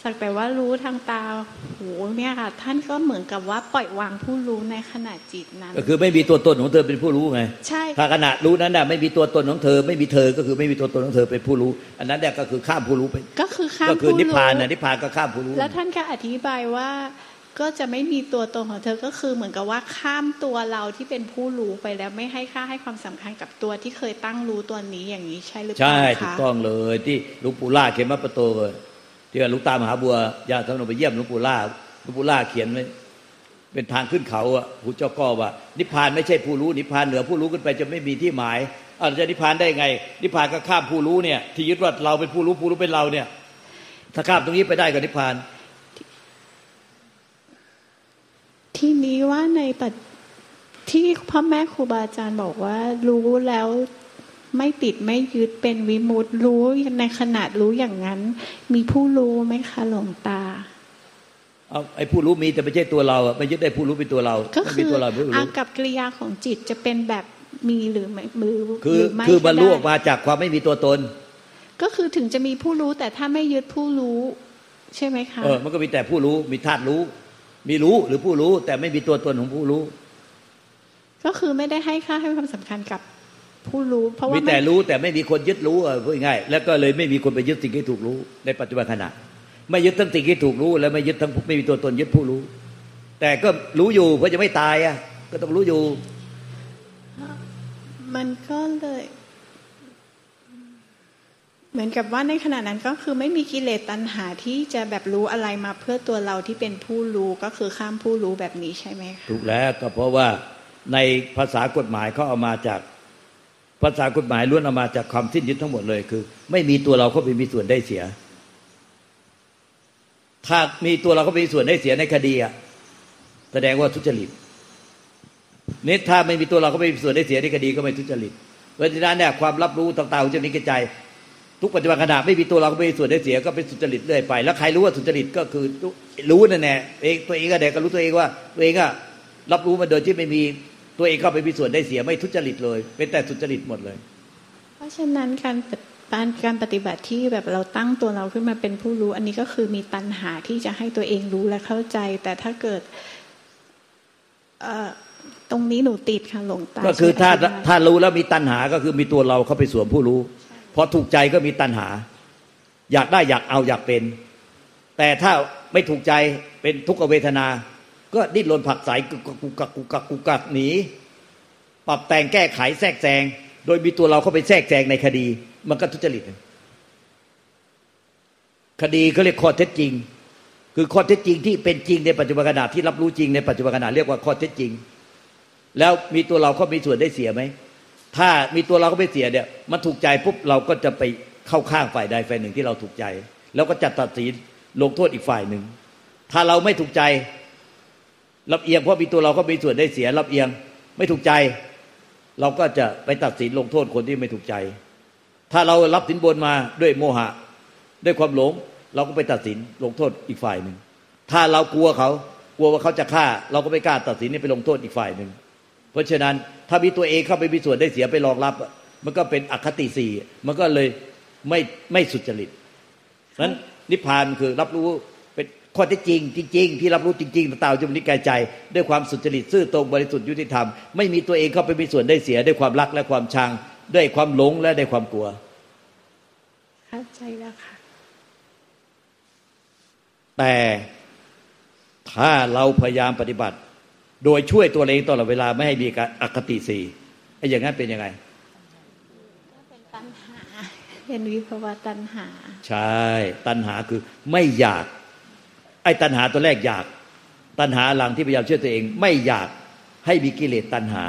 สักแต่ว่ารู้ทางตาหูเนี่ยค่ะ ท่านก็เหมือนกับว่าปล่อยวางผู้รู้ในขณะจิตนั้น ก็คือไม่มีตัวตนของเธอเป็นผู้รู้ไงใช่ถ้าขณะรู้นั้นน่ะไม่มีตัวตนของเธอ ไม่มีเธอก็คือไม่มีตัวตนของเธอเป็นผู้รู้ อันนั้นเนี่ยก็คือข้ามผู้รู้ไปก็คือข้ามก็คือนิพพานน่ะนิพพานก็ข้ามผู้รู้ แล้วท่านก็อธิบายว่าก็จะไม่มีตัวตนของเธอก็คือเหมือนกับว่าข้ามตัวเราที่เป็นผู้รู้ไปแล้วไม่ให้ค่าให้ความสำคัญกับตัวที่เคยตั้งรู้ตัวนี้อย่างนี้ใช่หรือเปล่าใช่ถูกต้องเลยที่ลุงปู่ล่าเขียนมาประตู ที่ว่าลุงตามหาบัวญาติท่านไปเยี่ยมลุงปู่ล่าลุงปู่ล่าเขียนไว้เป็นทางขึ้นเขาอะผู้เจ้าก็ว่า นิพพานไม่ใช่ผู้รู้นิพพานเหนือผู้รู้ขึ้นไปจะไม่มีที่หมายอาจะนิพพานได้ไง นิพพานก็ข้ามผู้รู้เนี่ย ที่ยึดว่าเราเป็นผู้รู้ผู้รู้เป็นเราเนี่ย ถ้าข้ามตรงนี้ไปได้ก็นิพพาน ทีนี้ว่าในปัจที่พ่อแม่ครูบาอาจารย์บอกว่ารู้แล้ว ไม่ติดไม่ยึดเป็นวิมุตรู้ในขนาดรู้อย่างนั้น มีผู้รู้ไหมคะหลวงตาเอาไอ้ผู้รู้มีแต่ไม่ใช่ตัวเราไม่ยึดได้ผู้รู้เป็นตัวเราก็คืออากับกิริยาของจิตจะเป็นแบบมีหรือไม่มือคือคือมันรู้ออกมาจากความไม่มีตัวตน ก็คือถึงจะมีผู้รู้แต่ถ้าไม่ยึดผู้รู้ ใช่ไหมคะเออมันก็มีแต่ผู้รู้มีธาตุรู้ มีรู้หรือผู้รู้แต่ไม่มีตัวตนของผู้รู้ ก็คือไม่ได้ให้ค่าให้ความสำคัญกับ ผู้รู้เพราะว่ามีแต่รู้แต่ไม่มีคนยึดรู้เออพูดง่ายๆแล้วก็เลยไม่มีคนไปยึดสิ่งที่ถูกรู้ในปัจจุบันขณะ ไม่ยึดทั้งสิ่งที่ถูกรู้ และไม่ยึดทั้งไม่มีตัวตนยึดผู้รู้ แต่ก็รู้อยู่เพราะจะไม่ตายอะ ก็ต้องรู้อยู่ มันก็เลย เหมือนกับว่าในขณะนั้นก็คือไม่มีกิเลสตัณหาที่จะแบบรู้อะไรมาเพื่อตัวเราที่เป็นผู้รู้ก็คือข้ามผู้รู้แบบนี้ใช่ไหมคะถูกแล้วก็เพราะว่าในภาษากฎหมายเขาเอามาจาก ภาษากฎหมายล้วนเอามาจากความสิ้นยึดทั้งหมดเลยคือ ไม่มีตัวเราเข้าไปมีส่วนได้เสีย ถ้ามีตัวเราเข้าไปมีส่วนได้เสียในคดีอะแสดงว่าทุจริตนี่ถ้าไม่มีตัวเราเข้าไปมีส่วนได้เสียในคดีก็ไม่ทุจริตเพราะฉะนั้นเนี่ยความรับรู้ต่างๆจะมีกระจายทุกปัจจุบันขณะไม่มีตัวเราเข้าไปมีส่วนได้เสียก็เป็นสุจริตเรื่อยไป แล้วใครรู้ว่าสุจริตก็คือรู้นั่นแหละเองตัวเองก็เด็กก็รู้ตัวเองว่าตัวเองอะรับรู้มาโดยที่ไม่มี ตัวเองเข้าไปมีส่วนได้เสียไม่ทุจริตเลย เป็นแต่สุจริตหมดเลย เพราะฉะนั้นการการการปฏิบัติที่แบบเราตั้งตัวเราขึ้นมาเป็นผู้รู้ อันนี้ก็คือมีตัณหาที่จะให้ตัวเองรู้และเข้าใจ แต่ถ้าเกิดเอ่อตรงนี้หนูติดค่ะหลวงตาก็คือถ้าช่วยธิบยถ้ารู้แล้วมีตัณหาก็คือมีตัวเราเข้าไปสวมผู้รู้พอถูกใจก็มีตัณหา อยากได้อยากเอาอยากเป็น แต่ถ้าไม่ถูกใจเป็นทุกขเวทนา ก็ดิ้นรนผลักไสกุกกักกุกกักกุกกักกุกกักหนีปรับแต่งแก้ไขแทรกแซงโดยมีตัวเราเข้าไปแทรกแซงในคดี มันก็ทุจริตคดีเขาเรียกข้อเท็จจริง คือข้อเท็จจริงที่เป็นจริงในปัจจุบันขณะที่รับรู้จริงในปัจจุบันขณะเรียกว่าข้อเท็จจริง แล้วมีตัวเราเข้ามีส่วนได้เสียไหมถ้ามีตัวเราเข้าไปเสียเนี่ยมันถูกใจปุ๊บเราก็จะไปเข้าข้างฝ่ายใดฝ่ายหนึ่งที่เราถูกใจ แล้วก็จัดตัดสินลงโทษอีกฝ่ายหนึ่งถ้าเราไม่ถูกใจ รับเอียงเพราะมีตัวเราก็มีส่วนได้เสียรับเอียงไม่ถูกใจ เราก็จะไปตัดสินลงโทษคนที่ไม่ถูกใจ ถ้าเรารับสินบนมาด้วยโมหะ ด้วยความหลง เราก็ไปตัดสินลงโทษอีกฝ่ายหนึ่งถ้าเรากลัวเขากลัวว่าเขาจะฆ่า เราก็ไม่กล้าตัดสินนี่ไปลงโทษอีกฝ่ายหนึ่งเพราะฉะนั้นถ้ามีตัวเองเข้าไปมีส่วนได้เสียไปรองรับ มันก็เป็นอคติสี่มันก็เลยไม่ไม่สุจริตนั้นนิพพานคือรับรู้ ข้อเท็จจริง จริง ๆ ที่รับรู้จริงๆต่างๆจะมีนิกายใจ ด้วยความสุจริตซื่อตรงบริสุทธิ์ยุติธรรม ไม่มีตัวเองเข้าไปมีส่วนได้เสียด้วยความรักและความชัง ด้วยความหลงและด้วยความกลัวเข้าใจแล้วค่ะแต่ถ้าเราพยายามปฏิบัติ โดยช่วยตัวเองตลอดเวลาไม่ให้มีการอคติสี่ไอ้อย่างนั้นเป็นยังไงก็เป็นตัณหาเป็นวิภวตัณหา ใช่ ตัณหาคือไม่อยาก ไอ้ตัณหาตัวแรกอยาก ตัณหาหลังที่พยายามช่วยตัวเอง ไม่อยากให้มีกิเลสตัณหา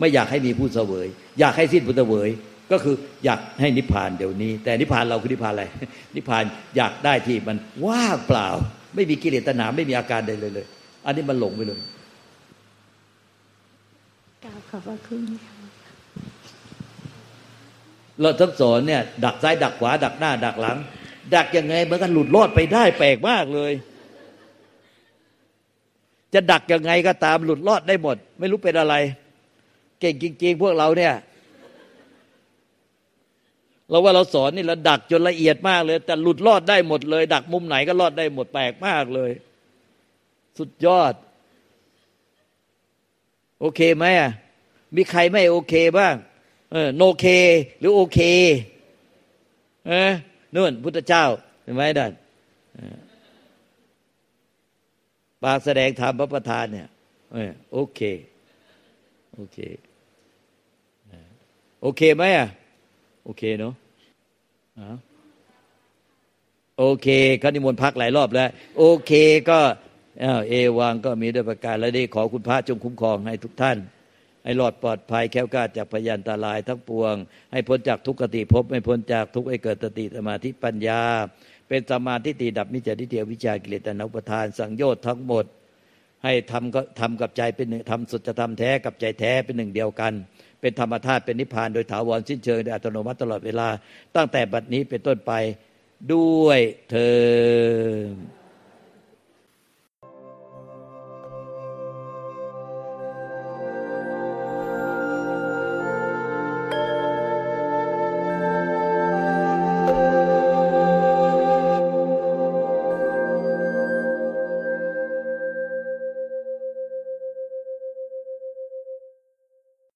ไม่อยากให้มีผู้เสวย อยากให้สิ้นผู้เสวย ก็คืออยากให้นิพพานเดี๋ยวนี้ แต่นิพพานเราคือนิพพานอะไร นิพพานอยากได้ที่มันว่างเปล่า ไม่มีกิเลสตัณหาไม่มีอาการใดเลยเลย อันนี้มันหลงไปเลยกราบขอบพระคุณค่ะเราทั้งสอนเนี่ยดักซ้ายดักขวาดักหน้าดักหลัง ดักยังไงมันก็หลุดรอดไปได้แปลกมากเลย จะดักยังไงก็ตามหลุดรอดได้หมด ไม่รู้เป็นอะไร เก่งจริง ๆ พวกเราเนี่ย เราว่าเราสอนนี่เราดักจนละเอียดมากเลย แต่หลุดรอดได้หมดเลย ดักมุมไหนก็รอดได้หมดแปลกมากเลย สุดยอด โอเคไหมอะมีใครไม่โอเคบ้างเออโนเค หรือโอเคเออนู่นพุทธเจ้าเห็นไหมดัน ปากแสดงธรรมพระประธานเนี่ยโอเค โอเค โอเคไหมอะ โอเคเนาะโอเคเขานิมนต์พักหลายรอบแล้ว โอเคก็เอวังก็มีด้วยประการและได้ขอคุณพระจงคุ้มครองให้ทุกท่านให้รอดปลอดภัยแค้วกล้าจากพยันตรายทั้งปวง ให้พ้นจากทุกขติภพให้พ้นจากทุกข์ให้เกิดสติสมาธิปัญญา เป็นสมาธิติดับมิจฉาทิฏฐิวิชากิเลสอนอุปทานสังโยชน์ทั้งหมด ให้ทำก็ทำกับใจเป็นหนึ่งทำสุจธรรมแท้กับใจแท้เป็นหนึ่งเดียวกัน เป็นธรรมธาตุเป็นนิพพานโดยถาวรสิ้นเชิงโดยอัตโนมัติตลอดเวลา ตั้งแต่บัดนี้เป็นต้นไปด้วยเธอ